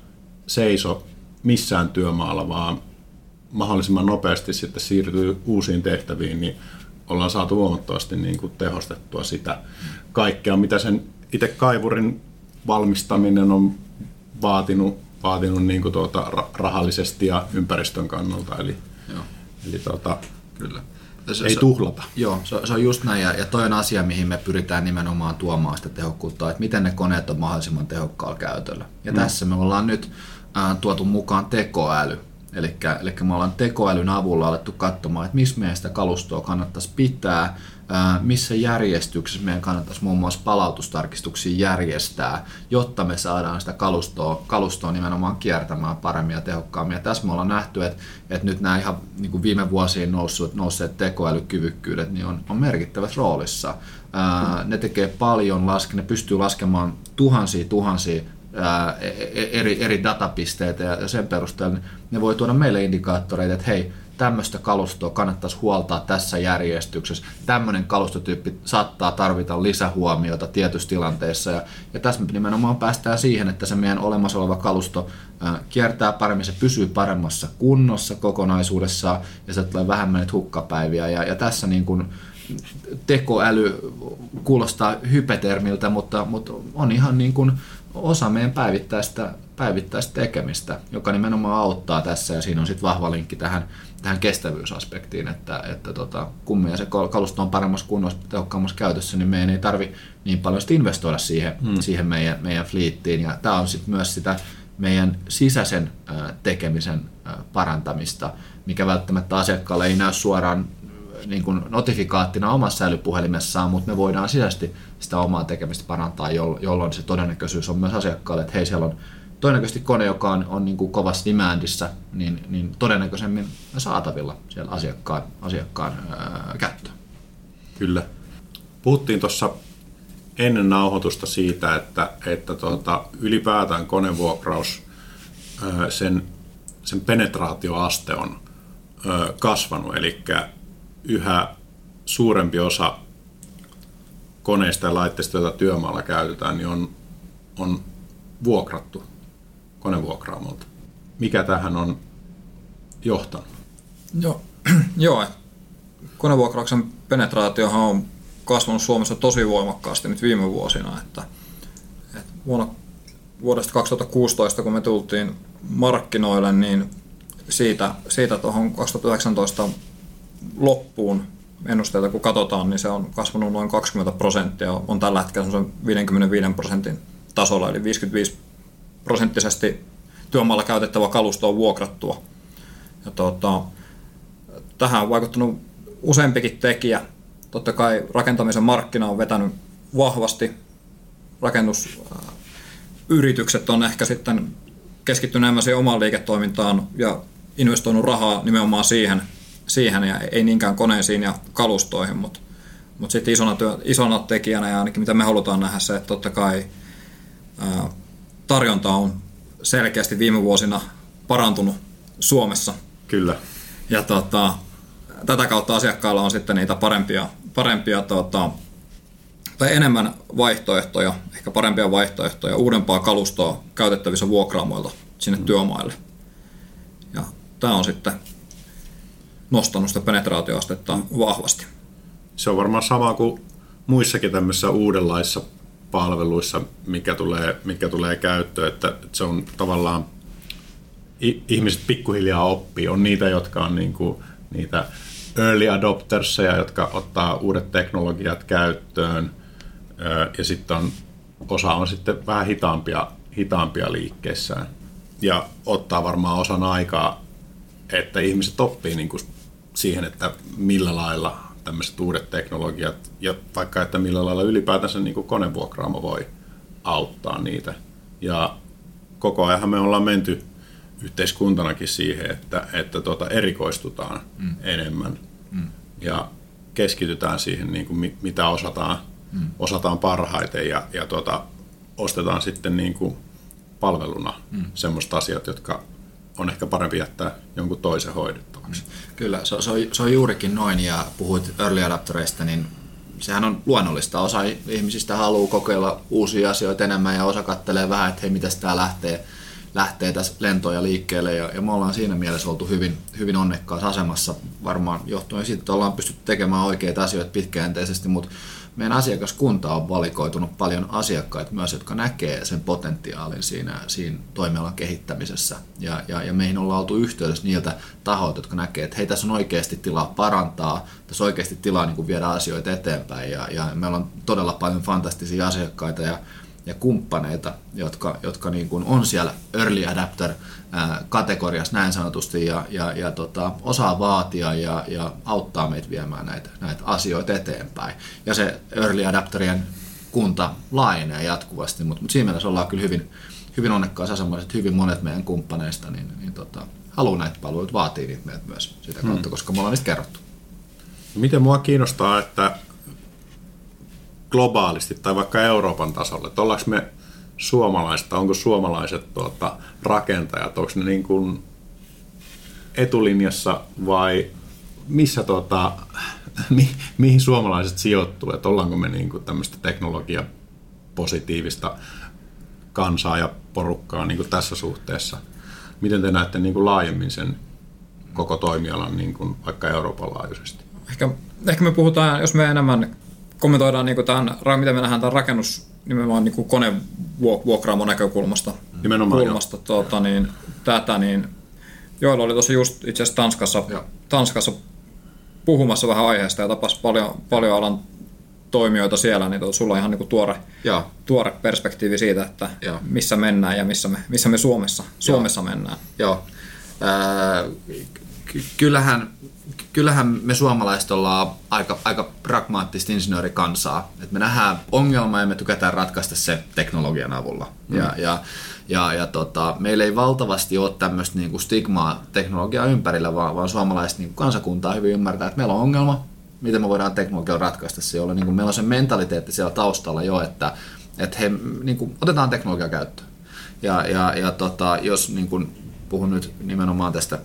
seiso missään työmaalla, vaan mahdollisimman nopeasti sitten siirtyy uusiin tehtäviin, niin ollaan saatu huomattavasti niin kuin tehostettua sitä kaikkea, mitä sen itse kaivurin valmistaminen on vaatinut, vaatinut niin kuin tuota rahallisesti ja ympäristön kannalta. Eli, Joo. eli tuota, Kyllä se, ei tuhlata. Joo, se, se on just näin. Ja, ja toi on asia, mihin me pyritään nimenomaan tuomaan sitä tehokkuutta, että miten ne koneet on mahdollisimman tehokkaalla käytöllä. Ja mm. tässä me ollaan nyt äh, tuotu mukaan tekoäly. Eli me ollaan tekoälyn avulla alettu katsomaan, että missä meidän sitä kalustoa kannattaisi pitää, missä järjestyksessä meidän kannattaisi muun muassa palautustarkistuksia järjestää, jotta me saadaan sitä kalustoa, kalustoa nimenomaan kiertämään paremmin ja tehokkaammin. Ja tässä me ollaan nähty, että, että nyt nämä ihan niin kuin viime vuosien nousseet, nousseet tekoälykyvykkyydet niin on, on merkittävässä roolissa. ne tekee paljon, laske, ne pystyy laskemaan tuhansia tuhansia E, e, eri, eri datapisteitä ja sen perusteella ne voi tuoda meille indikaattoreita, että hei, tämmöistä kalustoa kannattaisi huoltaa tässä järjestyksessä. Tämmöinen kalustotyyppi saattaa tarvita lisähuomiota tietyissä tilanteissa. Ja, ja tässä me nimenomaan päästään siihen, että se meidän olemassa oleva kalusto ää, kiertää paremmin, se pysyy paremmassa kunnossa kokonaisuudessaan ja se tulee vähemmän hukkapäiviä. Ja, ja tässä niin kuin, tekoäly kuulostaa hypetermiltä, mutta, mutta on ihan niin kuin osa meidän päivittäistä, päivittäistä tekemistä, joka nimenomaan auttaa tässä ja siinä on sitten vahva linkki tähän, tähän kestävyysaspektiin, että, että tota, kun meidän se kalusto on paremmassa kunnossa, tehokkaammassa käytössä, niin meidän ei tarvi niin paljon investoida siihen, hmm. siihen meidän, meidän fliittiin ja tämä on sitten myös sitä meidän sisäisen tekemisen parantamista, mikä välttämättä asiakkaalle ei näy suoraan niin kuin notifikaattina omassa älypuhelimessaan, mutta me voidaan sisäisesti sitä omaa tekemistä parantaa, jolloin se todennäköisyys on myös asiakkaalle, että hei siellä on todennäköisesti kone, joka on, on niin kuin kovassa demandissa, niin, niin todennäköisemmin saatavilla siellä asiakkaan, asiakkaan ää, käyttöön. Kyllä. Puhuttiin tuossa ennen nauhoitusta siitä, että, että tuota, ylipäätään konevuokraus, ää, sen, sen penetraatioaste on ää, kasvanut, eli yhä suurempi osa koneista ja laitteista, joita työmaalla käytetään, niin on, on vuokrattu konevuokraamolta. Mikä tähän on johtanut? *clears throat* Joo, joo konevuokrauksen penetraatiohan on kasvanut Suomessa tosi voimakkaasti nyt viime vuosina. Että, että vuonna, vuodesta 2016, kun me tultiin markkinoille, niin siitä, siitä tuohon 2019 loppuun ennusteita kun katsotaan, niin se on kasvanut noin 20 prosenttia, on tällä hetkellä 55 prosentin tasolla, eli 55 prosenttisesti työmaalla käytettävä kalusto on vuokrattua. Ja tuota, tähän on vaikuttanut useampikin tekijä. Totta kai rakentamisen markkina on vetänyt vahvasti. Rakennusyritykset on ehkä sitten keskittynyt enemmän siihen omaan liiketoimintaan ja investoinut rahaa nimenomaan siihen, siihen ja ei niinkään koneisiin ja kalustoihin, mutta, mutta sitten isona, työ, isona tekijänä ja ainakin mitä me halutaan nähdä se, että totta kai ää, tarjonta on selkeästi viime vuosina parantunut Suomessa. Kyllä. Ja tota, tätä kautta asiakkailla on sitten niitä parempia, parempia tota, tai enemmän vaihtoehtoja, ehkä parempia vaihtoehtoja, uudempaa kalustoa käytettävissä vuokraamoilta sinne mm. työmaille. Ja tämä on sitten nostanut sitä penetraatioastetta vahvasti. Se on varmaan sama kuin muissakin tämmöisissä uudenlaissa palveluissa, mikä tulee, mikä tulee käyttöön, että se on tavallaan ihmiset pikkuhiljaa oppii. On niitä, jotka on niin kuin, niitä early adopterseja, jotka ottaa uudet teknologiat käyttöön ja sitten on, osa on sitten vähän hitaampia, hitaampia liikkeessään ja ottaa varmaan osan aikaa, että ihmiset oppii niin kuin siihen, että millä lailla tämmöiset uudet teknologiat ja vaikka, että millä lailla ylipäätänsä niin konevuokraamo voi auttaa niitä. Ja koko ajan me ollaan menty yhteiskuntanakin siihen, että, että tuota, erikoistutaan mm. enemmän mm. ja keskitytään siihen, niin kuin, mitä osataan, mm. osataan parhaiten ja, ja tuota, ostetaan sitten niin kuin palveluna mm. semmoista asiat, jotka on ehkä parempi jättää jonkun toisen hoidettavaksi. Kyllä, se, se, on, se on juurikin noin, ja puhuit early adaptereista, niin sehän on luonnollista. Osa ihmisistä haluaa kokeilla uusia asioita enemmän, ja osa kattelee vähän, että hei, miten tämä lähtee, lähtee tässä lentoja liikkeelle, ja, ja me ollaan siinä mielessä oltu hyvin, hyvin onnekkaassa asemassa, varmaan johtuen siitä, että ollaan pystytty tekemään oikeita asioita pitkäjänteisesti, mutta meidän asiakaskunta on valikoitunut paljon asiakkaita myös, jotka näkee sen potentiaalin siinä, siinä toimialan kehittämisessä. Ja, ja, ja meihin ollaan oltu yhteydessä niiltä tahoilta, jotka näkee, että hei, tässä on oikeasti tilaa parantaa, tässä on oikeasti tilaa niin kuin viedä asioita eteenpäin. Ja, ja meillä on todella paljon fantastisia asiakkaita ja ja kumppaneita, jotka, jotka niin kuin on siellä early adapter kategoriassa näin sanotusti ja, ja, ja tota, osaa vaatia ja, ja auttaa meitä viemään näitä, näitä asioita eteenpäin. Ja se early adapterien kunta laajenee jatkuvasti, mutta, mutta siinä mielessä ollaan kyllä hyvin, hyvin onnekkaassa asemassa, että hyvin monet meidän kumppaneista niin, niin tota, haluaa näitä palveluita, vaatii niitä meitä myös sitä kautta, hmm. koska me ollaan niistä kerrottu. Miten mua kiinnostaa, että globaalisti tai vaikka Euroopan tasolla, että ollaanko me suomalaiset, onko suomalaiset tuota, rakentajat, onko ne niin kuin etulinjassa vai missä tota, *laughs* mi, mihin suomalaiset sijoittuu, että ollaanko me niin kuin tämmöistä teknologia positiivista kansaa ja porukkaa niin kuin tässä suhteessa. Miten te näette niin kuin laajemmin sen koko toimialan niin kuin vaikka Euroopan laajuisesti? Ehkä, ehkä me puhutaan, jos me enemmän kommentoidaan niin tämän, miten me nähdään tämän rakennus nimenomaan niin konevuokraamon näkökulmasta. Nimenomaan kulmasta, tuota, niin, tätä, niin Joilla oli tuossa just itse asiassa Tanskassa, Tanskassa puhumassa vähän aiheesta ja tapasi paljon, paljon alan toimijoita siellä, niin sulla on ihan niin tuore, tuore perspektiivi siitä, että Joo. missä mennään ja missä me, missä me Suomessa, Suomessa Joo. mennään. Joo. Äh, kyllähän, kyllähän me suomalaiset ollaan aika, aika pragmaattista insinöörikansaa. Et me nähdään ongelma ja me tykätään ratkaista se teknologian avulla. Mm. Ja, ja, ja, ja tota, meillä ei valtavasti ole tämmöistä niinku stigmaa teknologiaa ympärillä, vaan, vaan suomalaiset niinku kansakuntaa hyvin ymmärtää, että meillä on ongelma, miten me voidaan teknologiaa ratkaista se, jolla niin meillä on se mentaliteetti siellä taustalla jo, että, että he, niin kuin, otetaan teknologia käyttöön. Ja, ja, ja tota, jos niin kuin, puhun nyt nimenomaan tästä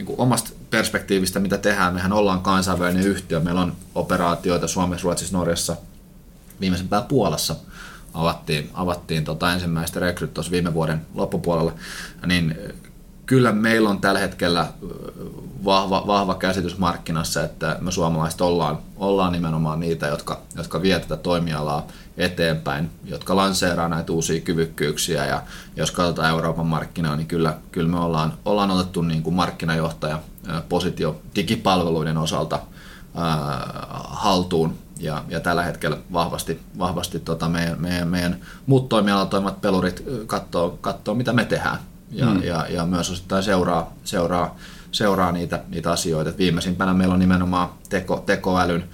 niin kuin omasta perspektiivistä, mitä tehdään, mehän ollaan kansainvälinen yhtiö, meillä on operaatioita Suomessa, Ruotsissa, Norjassa, viimeisempää Puolassa avattiin, avattiin tota ensimmäistä rekryt viime vuoden loppupuolella, niin kyllä meillä on tällä hetkellä vahva, vahva käsitys markkinassa, että me suomalaiset ollaan, ollaan nimenomaan niitä, jotka, jotka vie tätä toimialaa eteenpäin, jotka lanseeraa näitä uusia kyvykkyyksiä. Ja jos katsotaan Euroopan markkinaa, niin kyllä, kyllä me ollaan, ollaan otettu niin kuin markkinajohtaja positio digipalveluiden osalta ää, haltuun. Ja, ja tällä hetkellä vahvasti, vahvasti tota meidän, meidän, meidän muut toimialalla toimivat pelurit katsoo, katsoo mitä me tehdään ja, mm. ja, ja myös osittain seuraa, seuraa, seuraa niitä, niitä asioita. Et viimeisimpänä meillä on nimenomaan teko, tekoälyn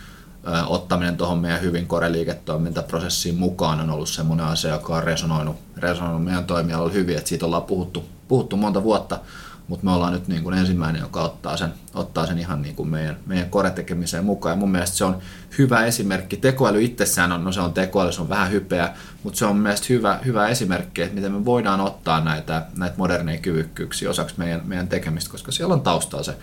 ö, ottaminen tuohon meidän hyvin koreliiketoimintaprosessiin mukaan on ollut semmoinen asia, joka on resonoinut, resonoinut meidän toimialalla hyvin, että siitä ollaan puhuttu, puhuttu monta vuotta, mutta me ollaan nyt niin kuin ensimmäinen, joka ottaa sen, ottaa sen ihan niin kuin meidän, meidän koretekemiseen mukaan. Ja mun mielestä se on hyvä esimerkki. Tekoäly itsessään on, no se on tekoäly, se on vähän hypeä, mutta se on mielestäni hyvä, hyvä esimerkki, että miten me voidaan ottaa näitä, näitä moderneja kyvykkyyksiä osaksi meidän, meidän tekemistä, koska siellä on taustalla se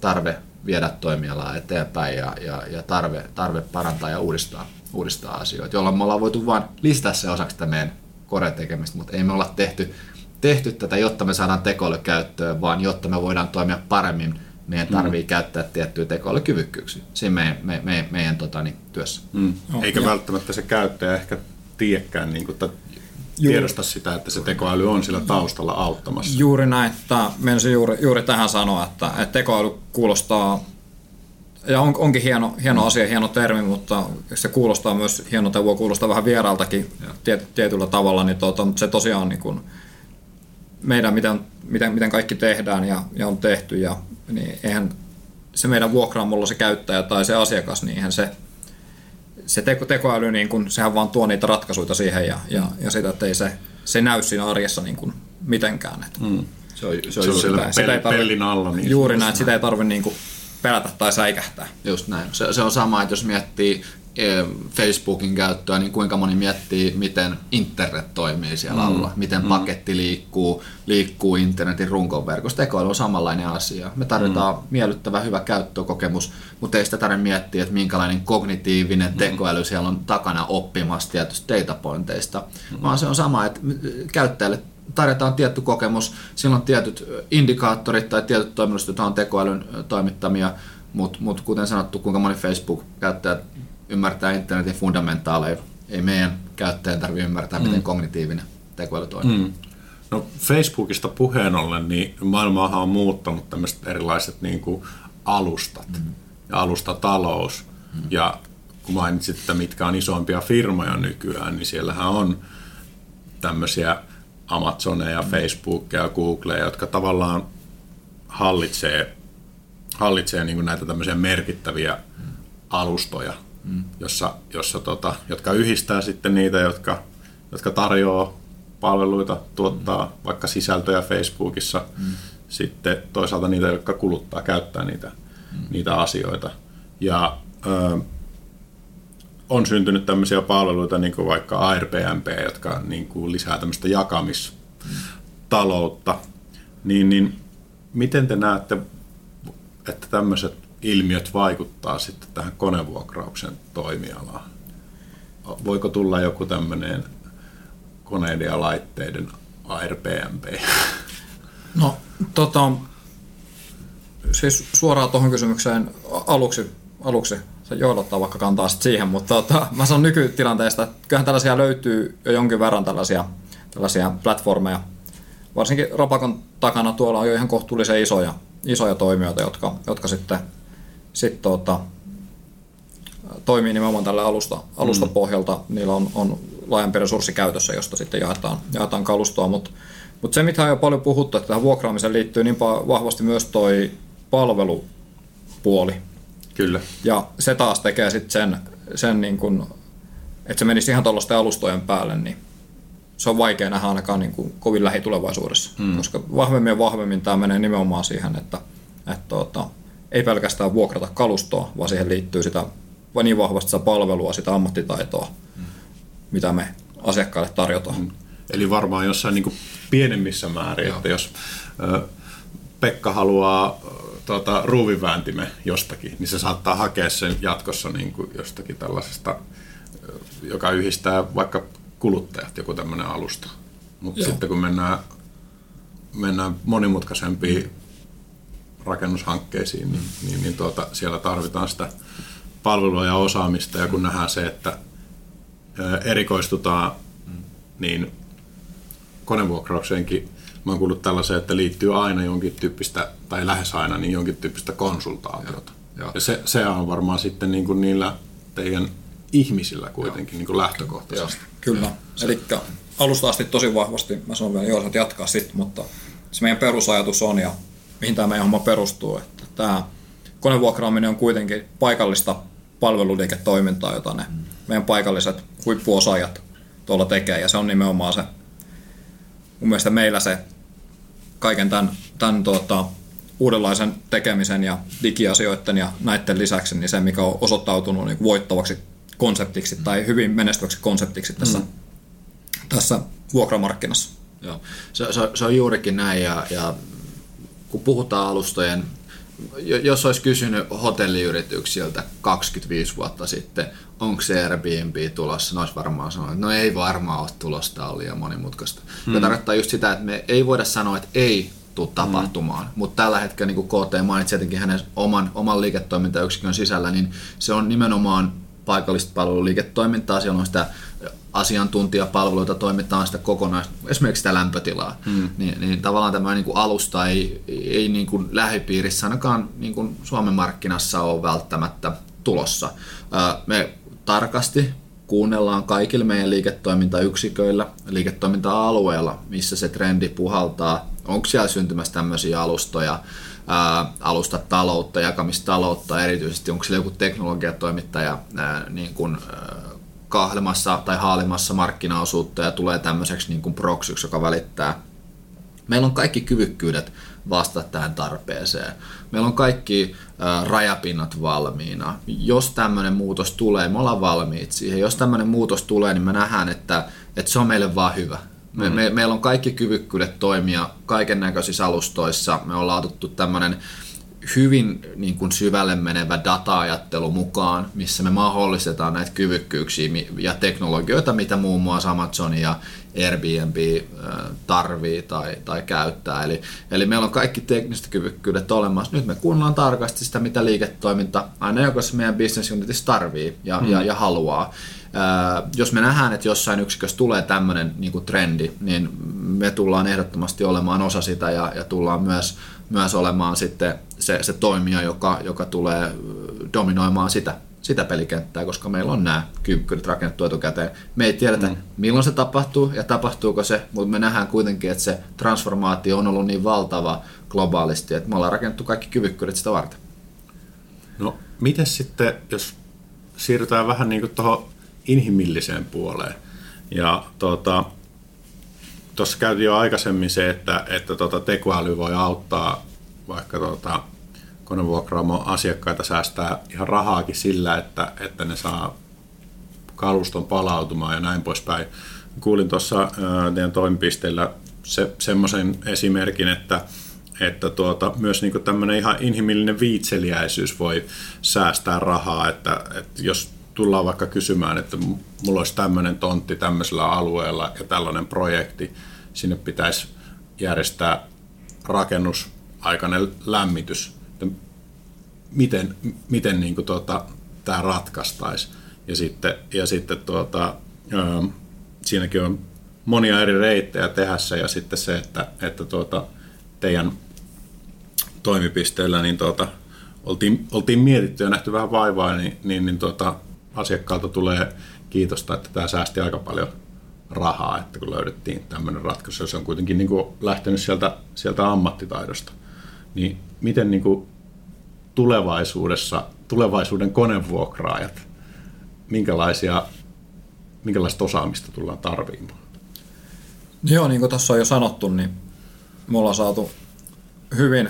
tarve viedä toimialaa eteenpäin ja, ja, ja tarve, tarve parantaa ja uudistaa, uudistaa asioita, jolloin me ollaan voitu vain listää se osaksi sitä meidän koretekemistä, mutta ei me olla tehty tehty tätä, jotta me saadaan tekoäly käyttöön, vaan jotta me voidaan toimia paremmin, meidän mm. tarvii mm. käyttää tiettyjä tekoälykyvykkyyksiä siinä meidän, me, me, meidän tota, niin, työssä. Mm. Eikä ja. välttämättä se käyttäjä ehkä tiedäkään niin kuin, tiedosta sitä, että se tekoäly on sillä taustalla auttamassa. Juuri näin. Tämä, juuri, juuri tähän sanoa, että, että tekoäly kuulostaa ja on, onkin hieno, hieno asia, hieno termi, mutta se kuulostaa myös hienolta, voi kuulostaa vähän vieraaltakin tiet, tietyllä tavalla, niin tuota, se tosiaan niin kuin, meidän, miten, miten, miten kaikki tehdään ja, ja on tehty, ja, niin eihän se meidän vuokraamolla se käyttäjä tai se asiakas, niin eihän se, se teko, tekoäly, niin kun, sehän vaan tuo niitä ratkaisuja siihen ja, ja, ja sitä, että ei se, se näy siinä arjessa niin kun mitenkään. Että mm. Se on, se on, se on sitä, pel- sitä ei tarvi, pellin alla. Niin juuri näin, että sitä ei tarvitse niin pelätä tai säikähtää. Just näin. Se, se on sama, että jos miettii Facebookin käyttöä, niin kuinka moni miettii, miten internet toimii siellä mm. alla, miten mm. paketti liikkuu, liikkuu internetin runkoverkosta. Tekoäly on samanlainen asia. Me tarvitaan mm. miellyttävä hyvä käyttökokemus, mutta ei sitä tarvitse miettiä, että minkälainen kognitiivinen mm. tekoäly siellä on takana oppimassa tietystä datapointeista, mm. vaan se on sama, että käyttäjälle tarjotaan tietty kokemus, silloin on tietyt indikaattorit tai tietyt toiminnot, jotka on tekoälyn toimittamia, mutta mut kuten sanottu, kuinka moni Facebook-käyttäjä ymmärtää internetin fundamentaaleja. Ei meidän käyttäjän tarvitse ymmärtää, mm. miten kognitiivinen tekoäly toimii. Mm. No Facebookista puheen ollen, niin maailmaahan on muuttanut tämmöiset erilaiset niin kuin alustat mm. ja alustatalous. Mm. Ja kun mainitsit, että mitkä on isoimpia firmoja nykyään, niin siellähän on tämmöisiä Amazoneja, mm. Facebookia ja Googleja, jotka tavallaan hallitsee, hallitsee niin kuin näitä tämmöisiä merkittäviä mm. alustoja mm. jossa, jossa tota, jotka yhdistää sitten niitä, jotka, jotka tarjoaa palveluita, tuottaa mm. vaikka sisältöjä Facebookissa, mm. sitten toisaalta niitä, jotka kuluttaa, käyttää niitä, mm. niitä asioita. Ja ö, on syntynyt tämmöisiä palveluita, niin kuin vaikka Airbnb, jotka niin kuin lisää tämmöistä jakamistaloutta. Niin, niin miten te näette että tämmöiset ilmiöt vaikuttaa sitten tähän konevuokrauksen toimialaan? Voiko tulla joku tämmöinen koneiden ja laitteiden ARPMP? No, tota, siis suoraan tuohon kysymykseen aluksi, aluksi se Joel ottaa vaikka kantaa siihen, mutta tota, mä sanon nykytilanteesta, että kyllähän tällaisia löytyy jo jonkin verran tällaisia, tällaisia platformeja. Varsinkin Rapakon takana tuolla on jo ihan kohtuullisen isoja, isoja toimijoita, jotka, jotka sitten sit, tota, toimii nimenomaan tällä alusta, alusta mm. pohjalta. Niillä on, on laajempi resurssi käytössä, josta sitten jaetaan, jaetaan kalustoa, mutta mutta se, mitä on jo paljon puhuttu, että tähän vuokraamiseen liittyy niin vahvasti myös toi palvelupuoli. Kyllä. Ja se taas tekee sitten sen, sen niin kun, että se menisi ihan tuollaisten alustojen päälle, niin se on vaikea nähdä ainakaan niin kuin kovin lähitulevaisuudessa, mm. koska vahvemmin ja vahvemmin tämä menee nimenomaan siihen, että, että tuota, ei pelkästään vuokrata kalustoa, vaan siihen liittyy sitä niin vahvasti sitä palvelua, sitä ammattitaitoa, mm. mitä me asiakkaille tarjotaan. Mm. Eli varmaan jossain niin pienemmissä määrin, Joo. että jos ö, Pekka haluaa tuota, ruuvivääntimen jostakin, niin se saattaa hakea sen jatkossa niin kuin jostakin tällaisesta, joka yhdistää vaikka kuluttajat, joku tämmöinen alusta. Mutta sitten kun mennään, mennään monimutkaisempiin rakennushankkeisiin, niin, niin, niin tuota, siellä tarvitaan sitä palvelua ja osaamista, ja kun nähdään se, että erikoistutaan, niin konevuokraukseenkin mä oon kuullut tällaisen, että liittyy aina jonkin tyyppistä, tai lähes aina, niin jonkin tyyppistä konsultaatiota. Ja, ja se, se on varmaan sitten niin kuin niillä teidän ihmisillä kuitenkin niin kuin lähtökohtaisesti. Joo. Kyllä, eli alusta asti tosi vahvasti, mä sanon vielä, joo, jatkaa sitten, mutta se meidän perusajatus on ja mihin tämä meidän homma perustuu, että tämä konevuokraaminen on kuitenkin paikallista palveluliiketoimintaa, jota ne meidän paikalliset huippuosaajat tuolla tekee, ja se on nimenomaan se mun mielestä meillä se kaiken tämän, tämän tuota, uudenlaisen tekemisen ja digiasioiden ja näiden lisäksi, niin se mikä on osoittautunut niin voittavaksi konseptiksi tai hyvin menestyväksi konseptiksi tässä, mm. tässä vuokramarkkinassa. Joo. Se, se, se on juurikin näin ja, ja kun puhutaan alustojen jos olisi kysynyt hotelliyrityksiltä 25 vuotta sitten, onko se Airbnb tulossa, ne olisi varmaan sanonut, että no ei varmaan ole tulossa, tämä on liian monimutkaista. Hmm. Ja tarkoittaa just sitä, että me ei voida sanoa, että ei tule hmm. tapahtumaan, hmm. mutta tällä hetkellä, niin kuin KT mainitsi jotenkin hänen oman, oman liiketoimintayksikön sisällä, niin se on nimenomaan paikallista palveluliiketoimintaa, siellä on sitä asiantuntijapalveluita, toimitaan sitä kokonaista, esimerkiksi sitä lämpötilaa, hmm. niin, niin tavallaan tämä niin kuin alusta ei, ei niin kuin lähipiirissä ainakaan niin kuin Suomen markkinassa ole välttämättä tulossa. Me tarkasti kuunnellaan kaikilla meidän liiketoimintayksiköillä, liiketoiminta-alueella, missä se trendi puhaltaa, onko siellä syntymässä tämmöisiä alustoja, ää, alustataloutta, jakamistaloutta, erityisesti onko siellä joku teknologiatoimittaja ää, niin kuin, ää, kahlemassa tai haalimassa markkinaosuutta ja tulee tämmöiseksi niin kuin proxyksi, joka välittää. Meillä on kaikki kyvykkyydet vastata tähän tarpeeseen. Meillä on kaikki rajapinnat valmiina. Jos tämmöinen muutos tulee, me ollaan valmiit siihen. Jos tämmöinen muutos tulee, niin me nähdään, että, että se on meille vaan hyvä. Me, mm. me, meillä on kaikki kyvykkyydet toimia kaiken näköisissä alustoissa. Me ollaan otettu tämmöinen hyvin niin kuin syvälle menevä data-ajattelu mukaan, missä me mahdollistetaan näitä kyvykkyyksiä ja teknologioita, mitä muun muassa Amazon ja Airbnb tarvii tai, tai käyttää. Eli, eli meillä on kaikki tekniset kyvykkyydet olemassa. Nyt me kuunnellaan tarkasti sitä, mitä liiketoiminta aina jokaisessa meidän business unitissa tarvii ja, mm. ja, ja haluaa. Ää, jos me nähdään, että jossain yksikössä tulee tämmöinen niin kuin trendi, niin me tullaan ehdottomasti olemaan osa sitä ja, ja tullaan myös, myös olemaan sitten se, se toimija, joka, joka tulee dominoimaan sitä, sitä pelikenttää, koska meillä on nämä kyvykkyydet rakennettu etukäteen. Me ei tiedetä, mm. milloin se tapahtuu ja tapahtuuko se, mutta me nähdään kuitenkin, että se transformaatio on ollut niin valtava globaalisti, että me ollaan rakennettu kaikki kyvykkyydet sitä varten. No, miten sitten, jos siirrytään vähän niin tuohon inhimilliseen puoleen. Ja tuota, tuossa käytiin jo aikaisemmin se, että, että tuota, tekoäly voi auttaa vaikka tuota, konevuokraamon asiakkaita säästää ihan rahaakin sillä, että, että ne saa kaluston palautumaan ja näin poispäin. Kuulin tuossa teidän toimipisteellä se, semmoisen esimerkin, että, että tuota, myös niin tämmöinen ihan inhimillinen viitseliäisyys voi säästää rahaa, että, että jos tullaan vaikka kysymään, että mulla olisi tämmöinen tontti tämmöisellä alueella ja tällainen projekti, sinne pitäisi järjestää rakennusaikainen lämmitys, että miten, miten niin kuin tuota, tämä ratkaistaisi. Ja sitten, ja sitten tuota, siinäkin on monia eri reittejä tehdä se ja sitten se, että, että tuota, teidän toimipisteellä niin tuota, oltiin, oltiin mietitty ja nähty vähän vaivaa, niin, niin, niin tuota, asiakkaalta tulee kiitosta, että tämä säästi aika paljon rahaa, että kun löydettiin tämmöinen ratkaisu, se on kuitenkin niin kuin lähtenyt sieltä, sieltä ammattitaidosta. Niin miten niin kuin tulevaisuudessa, tulevaisuuden konevuokraajat, minkälaisia, minkälaista osaamista tullaan tarviimaan? Joo, niin kuin tuossa on jo sanottu, niin me ollaan saatu hyvin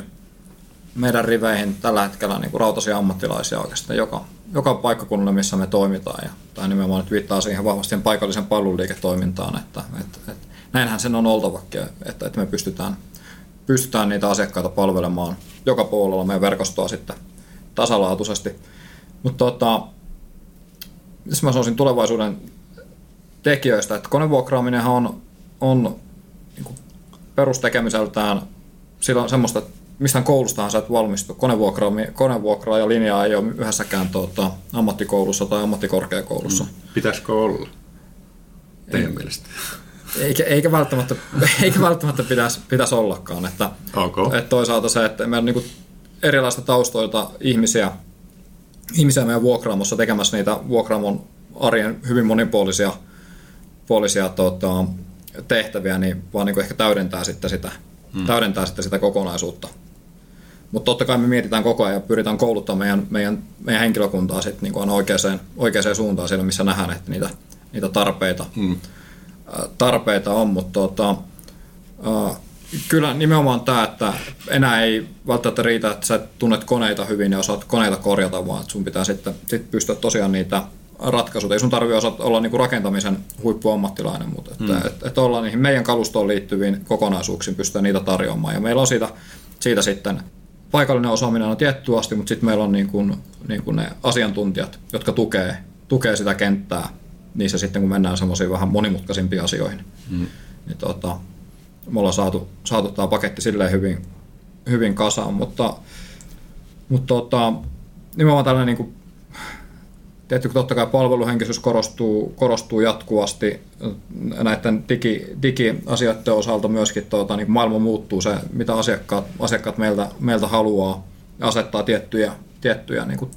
meidän riveihin tällä hetkellä niin kuin rautaisia ammattilaisia oikeastaan joka, joka paikkakunnalle, missä me toimitaan. Ja tämä nimenomaan nyt viittaa siihen vahvasti paikallisen palveluliiketoimintaan, että, että, että näinhän sen on oltavakin, että, että me pystytään, pystytään niitä asiakkaita palvelemaan joka puolella meidän verkostoa sitten tasalaatuisesti. Mutta tota, jos mä sanoisin tulevaisuuden tekijöistä, että konevuokraaminen on, on niin perustekemiseltään silloin semmoista, että mistään koulustahan sä et valmistu. Konevuokraa, ja linjaa ei ole yhdessäkään tuota, ammattikoulussa tai ammattikorkeakoulussa. Mm. Pitäisikö olla teidän ei, mielestä? Eikä, eikä välttämättä, *laughs* eikä välttämättä pitäisi, pitäisi ollakaan. Että, okay. että toisaalta se, että meillä on niin erilaista taustoilta ihmisiä, ihmisiä meidän vuokraamossa tekemässä niitä vuokraamon arjen hyvin monipuolisia puolisia, tuota, tehtäviä, niin vaan niin ehkä täydentää sitten sitä, hmm. täydentää sitten sitä kokonaisuutta. Mutta totta kai me mietitään koko ajan ja pyritään kouluttamaan meidän, meidän, meidän henkilökuntaa sitten niin oikeaan, oikeaan suuntaan siellä, missä nähdään, että niitä, niitä tarpeita, hmm. Tarpeita on. Mutta tota, kyllä nimenomaan tämä, että enää ei välttämättä riitä, että sä tunnet koneita hyvin ja osaat koneita korjata, vaan sun pitää sitten sit pystyä tosiaan niitä ratkaisut. Ei sun tarvitse osata olla niinku rakentamisen huippuammattilainen, mutta että, hmm. että, että olla niihin meidän kalustoon liittyviin kokonaisuuksiin pystyä niitä tarjoamaan. Ja meillä on siitä, siitä sitten paikallinen osaaminen on tietty asti, mutta sitten meillä on niin kuin, niin kuin ne asiantuntijat, jotka tukee, tukee sitä kenttää niissä sitten, kun mennään semmoisiin vähän monimutkaisimpiin asioihin. Hmm. Niin tota, me ollaan saatu, saatu tämä paketti silleen hyvin, hyvin kasaan, mutta, mutta tota, nimenomaan tällainen niin kuin Tietysti totta kai palveluhenkisyys korostuu, korostuu jatkuvasti näiden digi, digiasioiden osalta myöskin tuota, niin maailma muuttuu se, mitä asiakkaat, asiakkaat meiltä, meiltä haluaa asettaa tiettyjä, tiettyjä niin kuin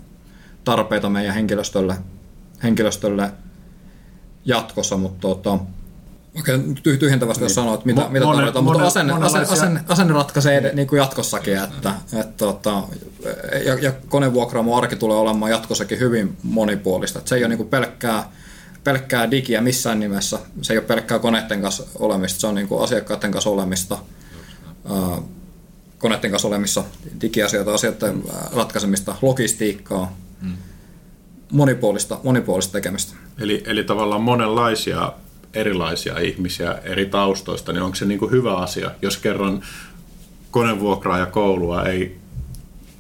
tarpeita meidän henkilöstölle, henkilöstölle jatkossa, mutta tuota, Okei, okay, tyhjentävästi jos niin. sanoit, mitä, mo- mitä monen, tarvitaan, mutta asenne, asenne, asenne, asenne ratkaisee niin. niin kuin jatkossakin, että, että, tota, ja, ja konevuokraamo arki tulee olemaan jatkossakin hyvin monipuolista. Että se ei ole niin kuin pelkkää, pelkkää digiä missään nimessä, se ei ole pelkkää koneiden kanssa olemista, se on niin kuin asiakkaiden kanssa olemista, ää, koneiden kanssa olemissa, digiasioita, asioiden ratkaisemista, logistiikkaa, hmm. Monipuolista, monipuolista tekemistä. Eli, eli tavallaan monenlaisia erilaisia ihmisiä eri taustoista, niin onko se niin kuin hyvä asia, jos kerran konevuokraa ja koulua ei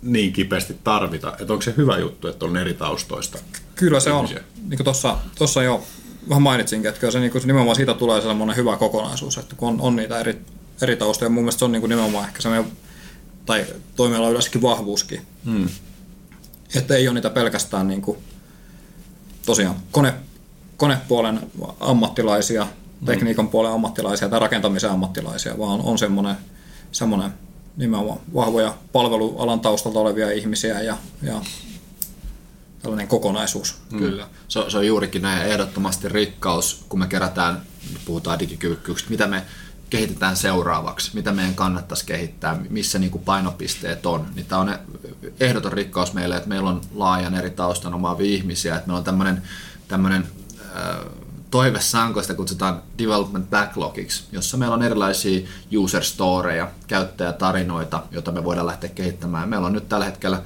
niin kipeästi tarvita, että onko se hyvä juttu, että on eri taustoista Kyllä se ihmisiä? on. Niin kuin tuossa jo vähän mainitsinkin, että kyllä se, niin kuin, nimenomaan siitä tulee sellainen hyvä kokonaisuus, että kun on, on niitä eri, eri taustoja, mun mielestä se on niin kuin nimenomaan ehkä sellainen, tai toimiala yleensäkin vahvuuskin. Hmm. Että ei ole niitä pelkästään niin kuin, tosiaan kone, konepuolen ammattilaisia, mm. tekniikan puolen ammattilaisia tai rakentamisen ammattilaisia, vaan on semmoinen, semmoinen nimenomaan vahvoja palvelualan taustalta olevia ihmisiä ja, ja tällainen kokonaisuus. Mm. Kyllä, se, se on juurikin näin ehdottomasti rikkaus, kun me kerätään, puhutaan digikyvykkyyksistä, mitä me kehitetään seuraavaksi, mitä meidän kannattaisi kehittää, missä niin kuin painopisteet on. Niin tämä on ehdoton rikkaus meille, että meillä on laajan eri taustan omaavia ihmisiä, että meillä on tämmöinen, tämmöinen toivesankoista kutsutaan development backlogiksi, jossa meillä on erilaisia user storeja, käyttäjätarinoita, joita me voidaan lähteä kehittämään. Meillä on nyt tällä hetkellä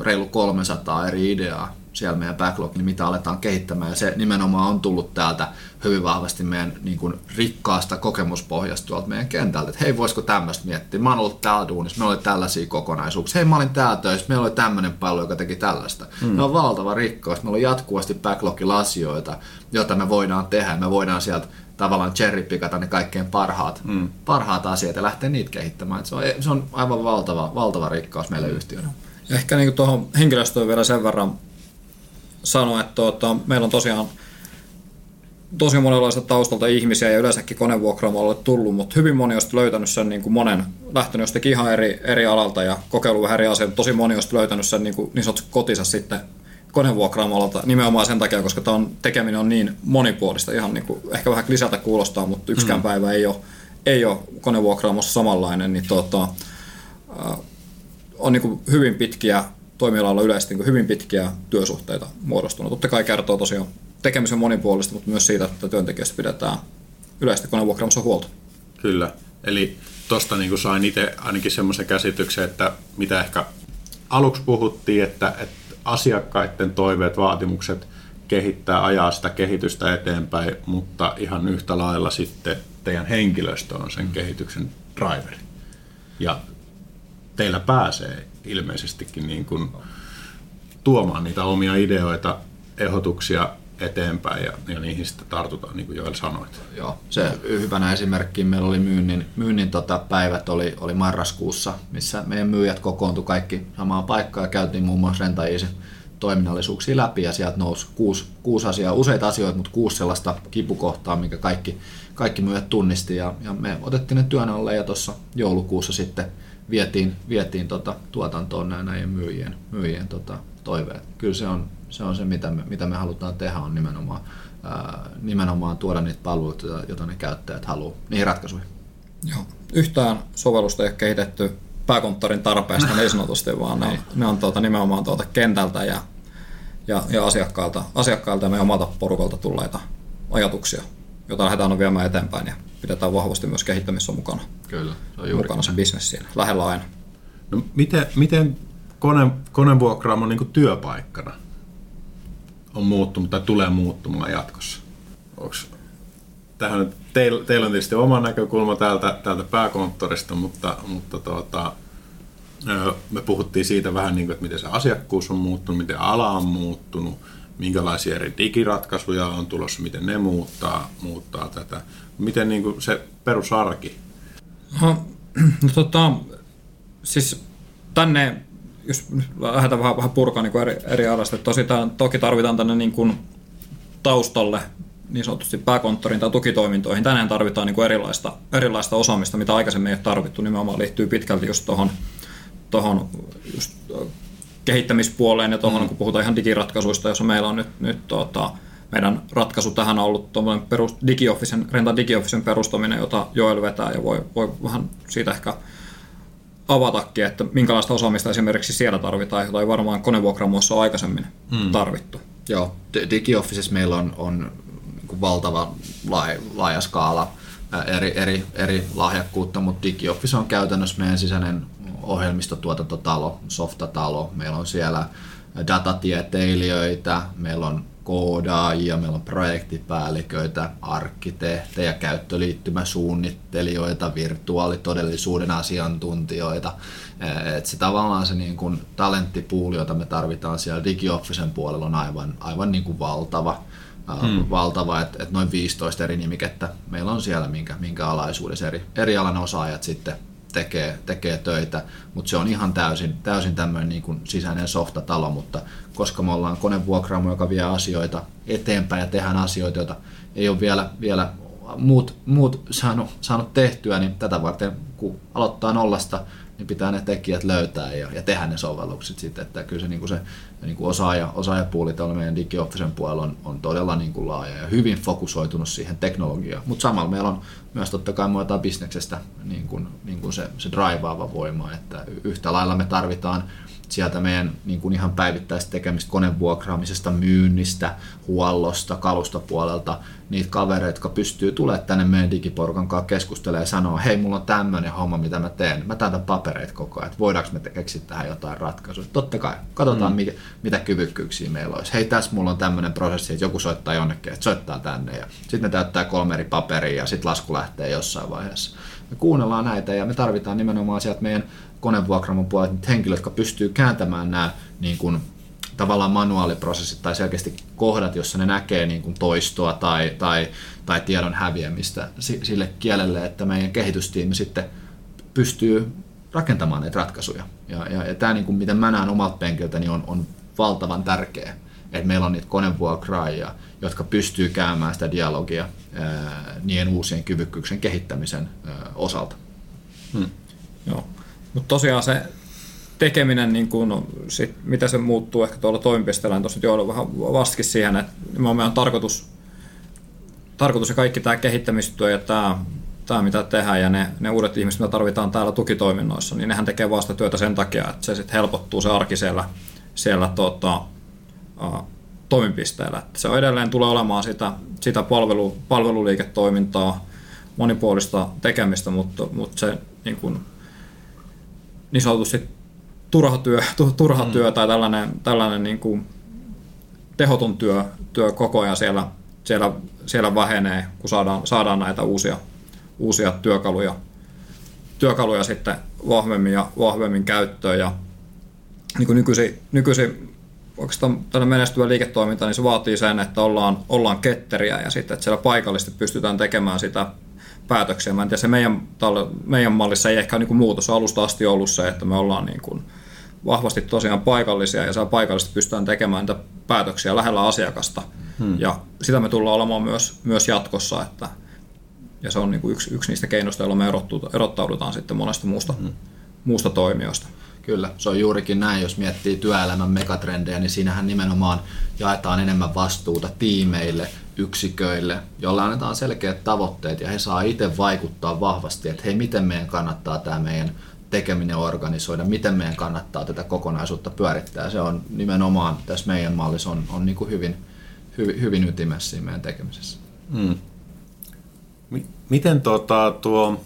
reilu 300 eri ideaa siellä meidän backlog, niin mitä aletaan kehittämään. Ja se nimenomaan on tullut täältä hyvin vahvasti meidän niin kuin, rikkaasta kokemuspohjasta tuolta meidän kentältä. Että hei, voisiko tämmöistä miettiä? Mä oon ollut täällä duunissa, meillä oli tällaisia kokonaisuuksia. Hei, mä olin täällä töissä, meillä oli tämmöinen palvelu, joka teki tällaista. Mm. Me on valtava rikkaus. Meillä on jatkuvasti backlogilla asioita, joita me voidaan tehdä. Me voidaan sieltä tavallaan cherrypikata ne kaikkein parhaat, mm. parhaat asiat ja lähteä niitä kehittämään. se, on, se on aivan valtava, valtava rikkaus meille yhtiönä. Ehkä niin tuohon henkilöstöön vielä sen verran sanoa, että tuota, meillä on tosiaan tosi monenlaista taustalta ihmisiä ja yleensäkin konevuokraamolle tullut, mutta hyvin moni on löytänyt sen niin kuin monen, lähtenyt jostakin ihan eri, eri alalta ja kokeillut vähän eri asioita. Tosi moni on löytänyt sen niin, kuin, niin sanotusti kotinsa sitten konevuokraamolta nimenomaan sen takia, koska tämä on, tekeminen on niin monipuolista. Ihan niin kuin, ehkä vähän lisältä kuulostaa, mutta yksikään mm. päivä ei ole, ei ole konevuokraamossa samanlainen. Niin tuota, on niin kuin hyvin pitkiä toimialalla yleisesti niin hyvin pitkiä työsuhteita muodostunut. Totta kai kertoo tosiaan tekemisen monipuolista, mutta myös siitä, että työntekijöistä pidetään yleisesti konevuokraamassa huolta. Kyllä. Eli tuosta niin sain itse ainakin semmoisen käsityksen, että mitä ehkä aluksi puhuttiin, että, että asiakkaiden toiveet, vaatimukset kehittää, ajaa sitä kehitystä eteenpäin, mutta ihan yhtä lailla sitten teidän henkilöstö on sen kehityksen driveri. Ja teillä pääsee ilmeisestikin niin kuin tuomaan niitä omia ideoita, ehdotuksia eteenpäin ja, ja niihin sitten tartutaan, niin kuin Joel sanoit. Joo, se hyvänä esimerkki meillä oli myynnin, myynnin tota päivät oli, oli marraskuussa, missä meidän myyjät kokoontu kaikki samaan paikkaan ja käytiin muun muassa Rentaisi toiminnallisuuksia läpi ja sieltä nousi kuusi, kuusi asiaa, useita asioita, mutta kuusi sellaista kipukohtaa, minkä kaikki, kaikki myyjät tunnisti ja, ja me otettiin ne työn alle ja tuossa joulukuussa sitten vietiin, vietiin tota, tuotantoon näin, näiden myyjien, myyjien tota, toiveet. Kyllä se on, se on se, mitä me, mitä me halutaan tehdä, on nimenomaan, ää, nimenomaan tuoda niitä palveluita, joita ne käyttäjät haluaa, niihin ratkaisuihin. Joo. Yhtään sovellusta ei ole kehitetty pääkonttorin tarpeesta niin *laughs* sanotusti, vaan ne, ne on tuota, nimenomaan tuolta kentältä ja, ja, ja asiakkailta, asiakkailta ja meidän omalta porukalta tulleita ajatuksia, joita lähdetään viemään eteenpäin ja pidetään vahvasti myös kehittämisessä mukana. Kyllä, se on juuri mukana se bisnes siinä, lähellä aina. No, miten, miten kone, konevuokraamo niin kuin työpaikkana on muuttunut tai tulee muuttumaan jatkossa? Onks, tähän, teillä, teillä on tietysti oma näkökulma täältä, täältä pääkonttorista, mutta, mutta tuota, me puhuttiin siitä vähän, niin kuin, että miten se asiakkuus on muuttunut, miten ala on muuttunut, minkälaisia eri digiratkaisuja on tulossa, miten ne muuttaa, muuttaa tätä. Miten niin kuin se perusarki? No, *clears throat* no tota, siis tänne, jos lähdetään vähän, vähän purkaa niin eri, eri alasta, tosi tämän, toki tarvitaan tänne niin kuin taustalle niin sanotusti pääkonttorin tai tukitoimintoihin. Tänään tarvitaan niin kuin erilaista, erilaista osaamista, mitä aikaisemmin ei ole tarvittu. Nimenomaan liittyy pitkälti just tuohon tohon just kehittämispuoleen ja tuohon, mm. kun puhutaan ihan digiratkaisuista, jossa meillä on nyt, nyt tuota, meidän ratkaisu tähän on ollut perus, digioffisen, Renta digioffisen perustaminen, jota Joel vetää ja voi, voi vähän siitä ehkä avatakin, että minkälaista osaamista esimerkiksi siellä tarvitaan, jota ei varmaan konevuokraamoissa aikaisemmin mm. tarvittu. Joo, DigiOfficessa meillä on, on valtava laaja, laaja skaala eri, eri, eri lahjakkuutta, mutta DigiOffice on käytännössä meidän sisäinen ohjelmistotuotantotalo, softatalo. Meillä on siellä datatieteilijöitä, meillä on koodaajia, meillä on projektipäälliköitä, arkkitehtejä, käyttöliittymäsuunnittelijoita, virtuaalitodellisuuden asiantuntijoita. Et se tavallaan se niin kuin talenttipuuli, jota me tarvitaan siellä DigiOffisen puolella on aivan, aivan niin kuin valtava. Hmm. valtava, että et noin 15 eri nimikettä meillä on siellä, minkä, minkä alaisuudessa eri, eri alan osaajat sitten tekee, tekee töitä, mutta se on ihan täysin, täysin tämmöinen niin kuin sisäinen softatalo, mutta koska me ollaan konevuokraamo, joka vie asioita eteenpäin ja tehdään asioita, joita ei ole vielä, vielä muut, muut saanut, saanut tehtyä, niin tätä varten kun aloittaa nollasta, niin pitää ne tekijät löytää ja, ja tehdä ne sovellukset sitten, että kyllä se, niin kuin se niin kuin osaaja, osaajapuoli tuolla meidän DigiOffisen puolella on, on todella niin kuin laaja ja hyvin fokusoitunut siihen teknologiaan, mutta samalla meillä on myös totta kai muuta bisneksestä niin kuin, niin kuin se, se drivaava voima, että yhtä lailla me tarvitaan sieltä meidän niin kuin ihan päivittäistä tekemistä konevuokraamisesta, myynnistä, huollosta, kalustopuolelta, niitä kavereita, jotka pystyy tulemaan tänne meidän digiporukan kanssa keskustelemaan ja sanoa, hei, mulla on tämmöinen homma, mitä mä teen. Mä täytän papereita koko ajan, että voidaanko me keksiä tähän jotain ratkaisua. Totta kai, katsotaan, mm. mikä, mitä kyvykkyyksiä meillä olisi. Hei, tässä mulla on tämmöinen prosessi, että joku soittaa jonnekin, että soittaa tänne ja sitten ne täyttää kolme eri paperia ja sitten lasku lähtee jossain vaiheessa. Me kuunnellaan näitä ja me tarvitaan nimenomaan sieltä meidän konevuokramon puolelta henkilöt, jotka pystyy kääntämään nämä niin kuin, tavallaan manuaaliprosessit tai selkeästi kohdat, jossa ne näkee niin kuin toistoa tai, tai, tai tiedon häviämistä sille kielelle, että meidän kehitystiimi sitten pystyy rakentamaan näitä ratkaisuja. Ja, ja, ja tämä, niin kuin, miten mä näen omalta penkiltä, niin on, on valtavan tärkeä, että meillä on niitä konevuokraajia, jotka pystyy käymään sitä dialogia ää, niiden uusien kyvykkyyksen kehittämisen ää, osalta. Hmm. Joo. Mutta tosiaan se tekeminen, niin kun, sit, mitä se muuttuu ehkä tuolla toimipisteellä, niin tuossa jo vähän vastikin siihen, että meidän on tarkoitus, tarkoitus ja kaikki tämä kehittämistyö ja tämä, tämä mitä tehdään ja ne, ne uudet ihmiset, mitä tarvitaan täällä tukitoiminnoissa, niin nehän tekee vasta työtä sen takia, että se sitten helpottuu se arki siellä, siellä tota, toimipisteellä. Että se edelleen tulee olemaan sitä, sitä palvelu, palveluliiketoimintaa, monipuolista tekemistä, mutta, mutta se niin kuin, niin sanotusti turha työ, turha mm. työ tai tällainen, tällainen niin kuin tehoton työ, työ koko ajan siellä, siellä, siellä vähenee, kun saadaan, saadaan näitä uusia, uusia työkaluja, työkaluja sitten vahvemmin ja vahvemmin käyttöön. Ja niin kuin nykyisin, nykyisin oikeastaan tällä menestyvä liiketoiminta, niin se vaatii sen, että ollaan, ollaan ketteriä ja sitten, että siellä paikallisesti pystytään tekemään sitä päätöksiä. Mä en tiedä, se meidän, meidän mallissa ei ehkä niin kuin muutos alusta asti ollut se, että me ollaan niin kuin vahvasti tosiaan paikallisia ja siellä paikallisesti pystytään tekemään niitä päätöksiä lähellä asiakasta. Hmm. Ja sitä me tullaan olemaan myös, myös jatkossa, että, ja se on niin kuin yksi, yksi niistä keinoista, joilla me erottaudutaan sitten monesta muusta, hmm. muusta toimijoista. Kyllä, se on juurikin näin, jos miettii työelämän megatrendejä, niin siinähän nimenomaan jaetaan enemmän vastuuta tiimeille, yksiköille, joilla annetaan selkeät tavoitteet ja he saa itse vaikuttaa vahvasti, että hei, miten meidän kannattaa tämä meidän tekeminen organisoida, miten meidän kannattaa tätä kokonaisuutta pyörittää. Se on nimenomaan tässä meidän mallissa on, on niin kuin hyvin, hyvin, hyvin ytimessä siinä meidän tekemisessä. Hmm. Miten tuota, tuo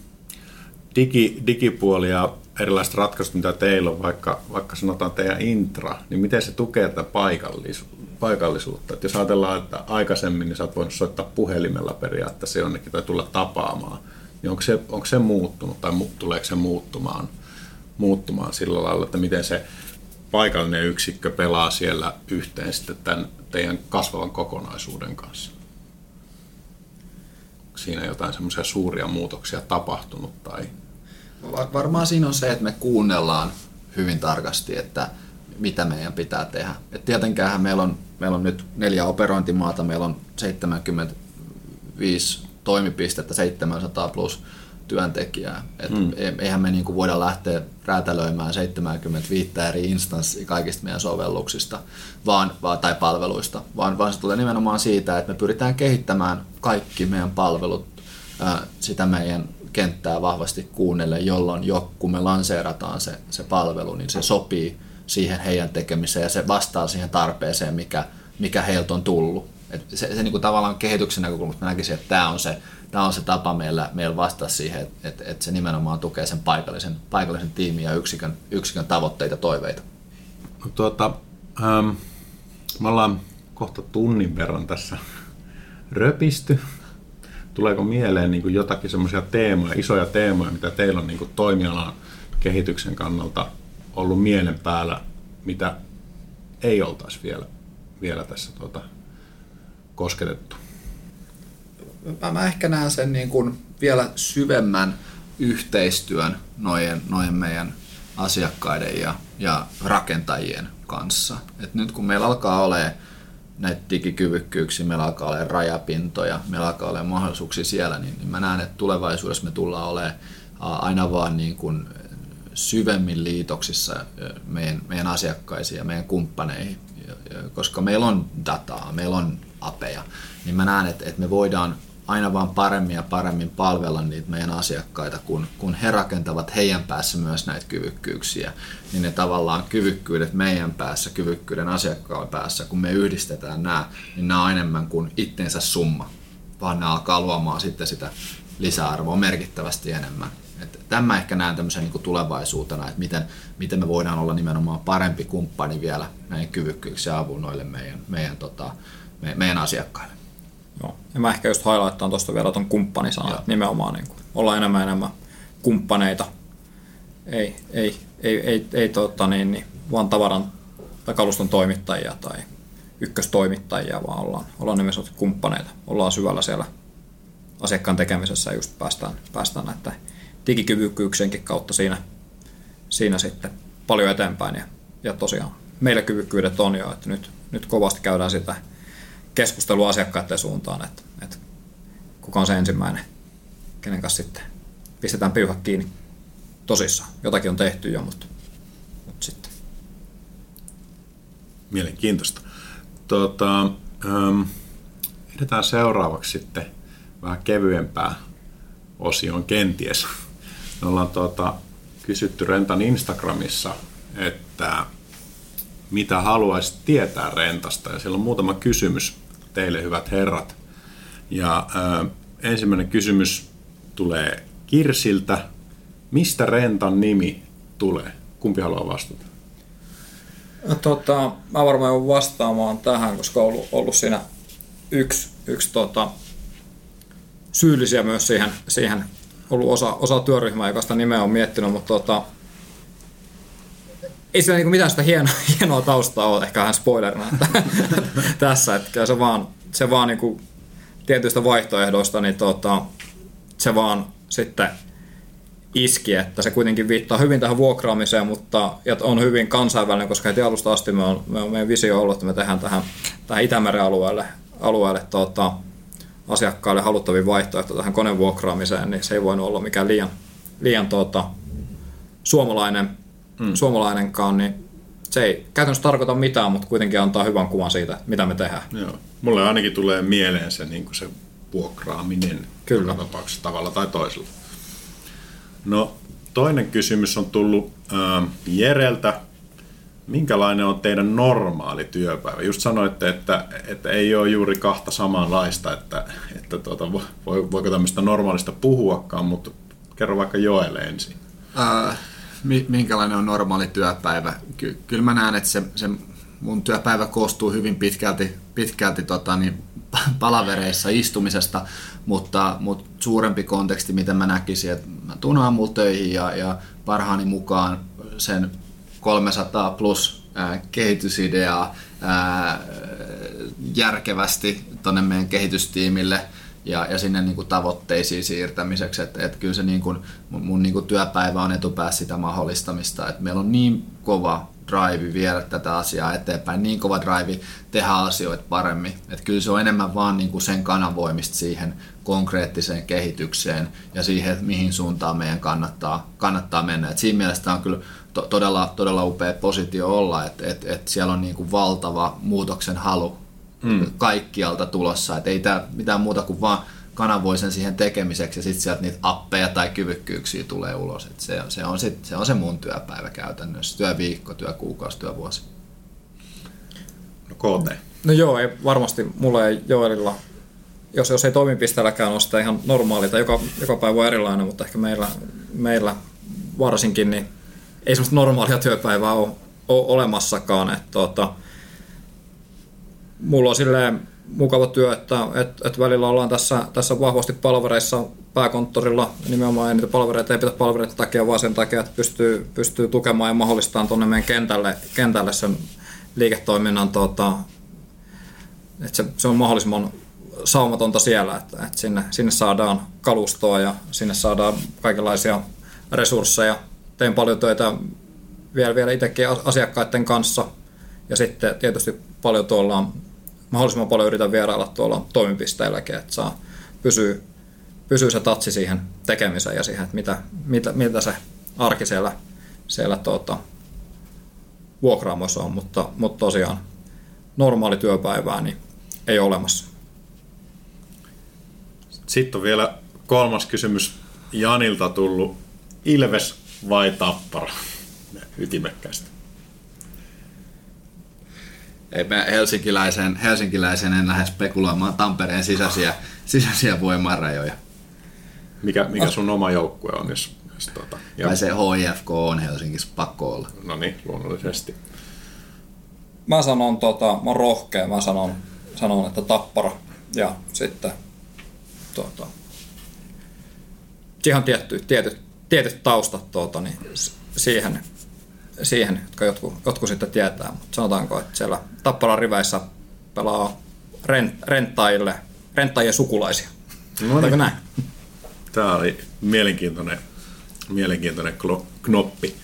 digi, digipuoli ja erilaiset ratkaisut, mitä teillä on, vaikka, vaikka sanotaan teidän intra, niin miten se tukee tätä paikallisu, paikallisuutta? Et jos ajatellaan, että aikaisemmin niin sä oot voinut soittaa puhelimella periaatteessa jonnekin tai tulla tapaamaan, niin onko se, onko se muuttunut tai tuleeko se muuttumaan, muuttumaan sillä lailla, että miten se paikallinen yksikkö pelaa siellä yhteen sitten tämän teidän kasvavan kokonaisuuden kanssa? Onko siinä jotain semmoisia suuria muutoksia tapahtunut tai Varmaan siinä on se, että me kuunnellaan hyvin tarkasti, että mitä meidän pitää tehdä. Et tietenkään meillä on, meillä on nyt neljä operointimaata, meillä on 75 toimipistettä, 700 plus työntekijää. Et hmm. Eihän me niinku voida lähteä räätälöimään 75 eri instanssia kaikista meidän sovelluksista vaan, vaan, tai palveluista, vaan, vaan se tulee nimenomaan siitä, että me pyritään kehittämään kaikki meidän palvelut ää, sitä meidän kenttää vahvasti kuunnelle, jolloin jo kun me lanseerataan se, se palvelu, niin se sopii siihen heidän tekemiseen ja se vastaa siihen tarpeeseen, mikä, mikä heiltä on tullut. Et se, se niin kuin tavallaan kehityksen näkökulmasta näkisin, että tämä on se, tämä on se tapa meillä, meillä vastata siihen, että, että, että se nimenomaan tukee sen paikallisen, paikallisen tiimin ja yksikön, yksikön tavoitteita ja toiveita. No, tuota, ähm, me ollaan kohta tunnin verran tässä röpisty tuleeko mieleen niin kuin jotakin semmoisia teemoja, isoja teemoja, mitä teillä on niin kuin toimialan kehityksen kannalta ollut mielen päällä, mitä ei oltaisi vielä, vielä tässä tuota, kosketettu? Mä, mä ehkä näen sen niin kuin vielä syvemmän yhteistyön noiden, noiden meidän asiakkaiden ja, ja rakentajien kanssa. Et nyt kun meillä alkaa olemaan näitä digikyvykkyyksiä, meillä alkaa olla rajapintoja, meillä alkaa olla mahdollisuuksia siellä, niin, niin mä näen, että tulevaisuudessa me tullaan olemaan aina vaan niin kuin syvemmin liitoksissa meidän, meidän asiakkaisiin ja meidän kumppaneihin, koska meillä on dataa, meillä on apeja, niin mä näen, että, että me voidaan aina vaan paremmin ja paremmin palvella niitä meidän asiakkaita, kun, kun he rakentavat heidän päässä myös näitä kyvykkyyksiä, niin ne tavallaan kyvykkyydet meidän päässä, kyvykkyyden asiakkaan päässä, kun me yhdistetään nämä, niin nämä on enemmän kuin itsensä summa, vaan ne alkaa luomaan sitten sitä lisäarvoa merkittävästi enemmän. Että tämä ehkä näen tämmöisen niin tulevaisuutena, että miten, miten me voidaan olla nimenomaan parempi kumppani vielä näihin kyvykkyyksiä avun noille meidän, meidän, tota, me, meidän asiakkaille. Joo. Ja mä ehkä just highlighttaan tuosta vielä tuon kumppanisanan, että nimenomaan niin kuin, ollaan enemmän enemmän kumppaneita, ei, ei, ei, ei, ei tota, niin, niin, vaan tavaran tai kaluston toimittajia tai ykköstoimittajia, vaan ollaan, ollaan nimenomaan kumppaneita. Ollaan syvällä siellä asiakkaan tekemisessä ja just päästään, päästään näiden digikyvykkyyksienkin kautta siinä, siinä sitten paljon eteenpäin. Ja, ja tosiaan meillä kyvykkyydet on jo, että nyt, nyt kovasti käydään sitä keskustelua asiakkaiden suuntaan, että, että kuka on se ensimmäinen, kenen kanssa sitten pistetään piuhat kiinni tosissaan. Jotakin on tehty jo, mutta, mutta sitten. Mielenkiintoista. Tuota, ähm, edetään seuraavaksi sitten vähän kevyempää osioon kenties. Me ollaan tuota, kysytty Rentan Instagramissa, että mitä haluaisit tietää rentasta. Ja siellä on muutama kysymys teille, hyvät herrat. Ja äh, ensimmäinen kysymys tulee Kirsiltä. Mistä rentan nimi tulee? Kumpi haluaa vastata? No, tota, mä varmaan joudun vastaamaan tähän, koska on ollut, ollut siinä yksi, yksi tota, syyllisiä myös siihen, siihen ollut osa, osa työryhmää, joka sitä nimeä on miettinyt, mutta tota, ei siinä niinku mitään sitä hienoa, *laughs* hienoa taustaa ole, ehkä vähän spoilerina että, *laughs* tässä, että se vaan, se vaan niinku tietyistä vaihtoehdoista, niin tota, se vaan sitten iski, että se kuitenkin viittaa hyvin tähän vuokraamiseen, mutta ja on hyvin kansainvälinen, koska heti alusta asti me on, me on meidän visio ollut, että me tehdään tähän, tähän Itämeren alueelle, alueelle tota, asiakkaille haluttavin vaihtoehto tähän konevuokraamiseen, niin se ei voinut olla mikään liian, liian tota, suomalainen, mm. suomalainenkaan, niin se ei käytännössä tarkoita mitään, mutta kuitenkin antaa hyvän kuvan siitä, mitä me tehdään. Joo. Mulle ainakin tulee mieleen se, niin se vuokraaminen Kyllä. tapauksessa tavalla tai toisella. No, toinen kysymys on tullut äh, Jereltä. Minkälainen on teidän normaali työpäivä? Just sanoitte, että, että ei ole juuri kahta samanlaista, että, että tuota, voiko tämmöistä normaalista puhuakaan, mutta kerro vaikka Joelle ensin. Äh, minkälainen on normaali työpäivä? Ky- kyllä mä näen, että se, se mun työpäivä koostuu hyvin pitkälti, pitkälti tota, niin, *laughs* palavereissa istumisesta, mutta, mutta suurempi konteksti, miten mä näkisin, että mä aamulla töihin ja, ja parhaani mukaan sen 300 plus kehitysideaa järkevästi tuonne meidän kehitystiimille ja, ja sinne niin kuin tavoitteisiin siirtämiseksi. Että et kyllä se niin kuin, mun, mun niin kuin työpäivä on etupäässä sitä mahdollistamista. että meillä on niin kova drive viedä tätä asiaa eteenpäin, niin kova drive tehdä asioita paremmin. Että kyllä se on enemmän vaan niin kuin sen kanavoimista siihen konkreettiseen kehitykseen ja siihen, mihin suuntaan meidän kannattaa, kannattaa mennä. Et siinä mielessä on kyllä to, todella, todella upea positio olla, että et, et siellä on niin kuin valtava muutoksen halu mm. kaikkialta tulossa. Et ei tämä mitään muuta kuin vaan kanavoi sen siihen tekemiseksi ja sitten sieltä niitä appeja tai kyvykkyyksiä tulee ulos. Et se, se, on sit, se on se mun työpäivä käytännössä, työviikko, työkuukausi, työvuosi. No KT. No joo, ei, varmasti mulla ei Joelilla, jos, jos ei toimipisteelläkään ole sitä ihan normaalia, joka, joka päivä on erilainen, mutta ehkä meillä, meillä varsinkin, niin ei semmoista normaalia työpäivää ole, ole olemassakaan. Että, tuota, mulla on silleen mukava työ, että, että, että välillä ollaan tässä, tässä vahvasti palvereissa pääkonttorilla, nimenomaan ei niitä palvereita ei pidä palvereiden takia, vaan sen takia, että pystyy, pystyy tukemaan ja mahdollistamaan tuonne meidän kentälle, kentälle sen liiketoiminnan, tuota, että se, se on mahdollisimman saumatonta siellä, että, että sinne, sinne saadaan kalustoa ja sinne saadaan kaikenlaisia resursseja. Tein paljon töitä vielä, vielä itsekin asiakkaiden kanssa ja sitten tietysti paljon tuolla mahdollisimman paljon yritän vierailla tuolla toimipisteilläkin, että saa pysyy, pysyy se tatsi siihen tekemiseen ja siihen, että mitä, mitä, mitä se arki siellä, siellä tuota, vuokraamoissa on, mutta, mutta tosiaan normaali työpäivää niin ei ole olemassa. Sitten on vielä kolmas kysymys Janilta tullut. Ilves vai Tappara? Ytimekkäästi. Ei me helsinkiläisen, helsinkiläisen en lähde spekuloimaan Tampereen sisäisiä, sisäisiä voimarajoja. Mikä, mikä sun oma joukkue on, jos, jos tota, ja... Tai se HIFK on Helsingissä pakko olla. No niin, luonnollisesti. Mä sanon, tota, mä oon rohkea, mä sanon, sanon että tappara. Ja sitten tota, ihan tietty, tietyt, tietyt taustat tuota, niin siihen, siihen, jotka jotkut, jotkut sitten tietää. Mutta sanotaanko, että siellä Tapparan riveissä pelaa rent, renttaille, renttaajien sukulaisia. No niin. näin? Tämä oli mielenkiintoinen, mielenkiintoinen knoppi.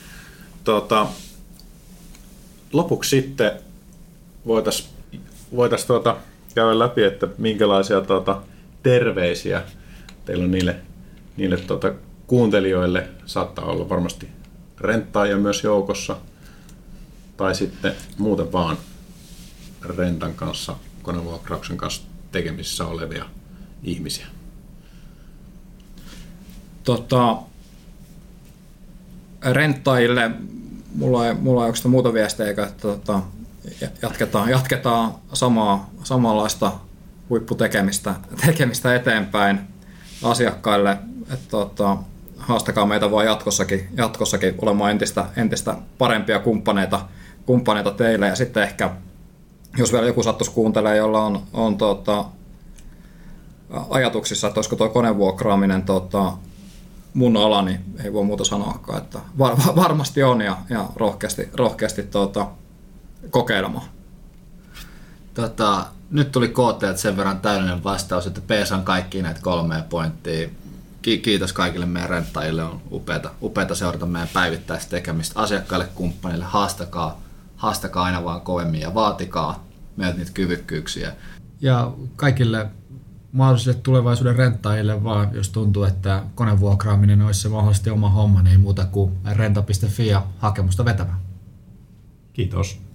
Tota, lopuksi sitten voitaisiin voitais tuota, käydä läpi, että minkälaisia tuota, terveisiä teillä on niille, niille tuota, kuuntelijoille. Saattaa olla varmasti renttaajia myös joukossa. Tai sitten muuten vaan rentan kanssa, konevuokrauksen kanssa tekemisissä olevia ihmisiä. Tota, renttaajille mulla ei, mulla ei oikeastaan muuta viestejä, että tota, jatketaan, jatketaan samaa, samanlaista huipputekemistä tekemistä eteenpäin asiakkaille. Että tota, haastakaa meitä vaan jatkossakin, jatkossakin olemaan entistä, entistä parempia kumppaneita, kumppaneita teille. Ja sitten ehkä, jos vielä joku sattuisi kuuntelemaan, jolla on, on tota, ajatuksissa, että olisiko tuo konevuokraaminen tota, mun ala, niin ei voi muuta sanoakaan, että var, varmasti on ja, ja rohkeasti, rohkeasti tuota, kokeilemaan. Tota, nyt tuli KT sen verran täydellinen vastaus, että PS on kaikki näitä kolmea pointtia. Kiitos kaikille meidän renttajille, on upeata, upeata seurata meidän päivittäistä tekemistä. Asiakkaille, kumppanille, haastakaa, haastakaa aina vaan kovemmin ja vaatikaa meiltä niitä kyvykkyyksiä. Ja kaikille mahdollisille tulevaisuuden renttaajille vaan, jos tuntuu, että konevuokraaminen olisi se mahdollisesti oma homma, niin ei muuta kuin renta.fi ja hakemusta vetämään. Kiitos.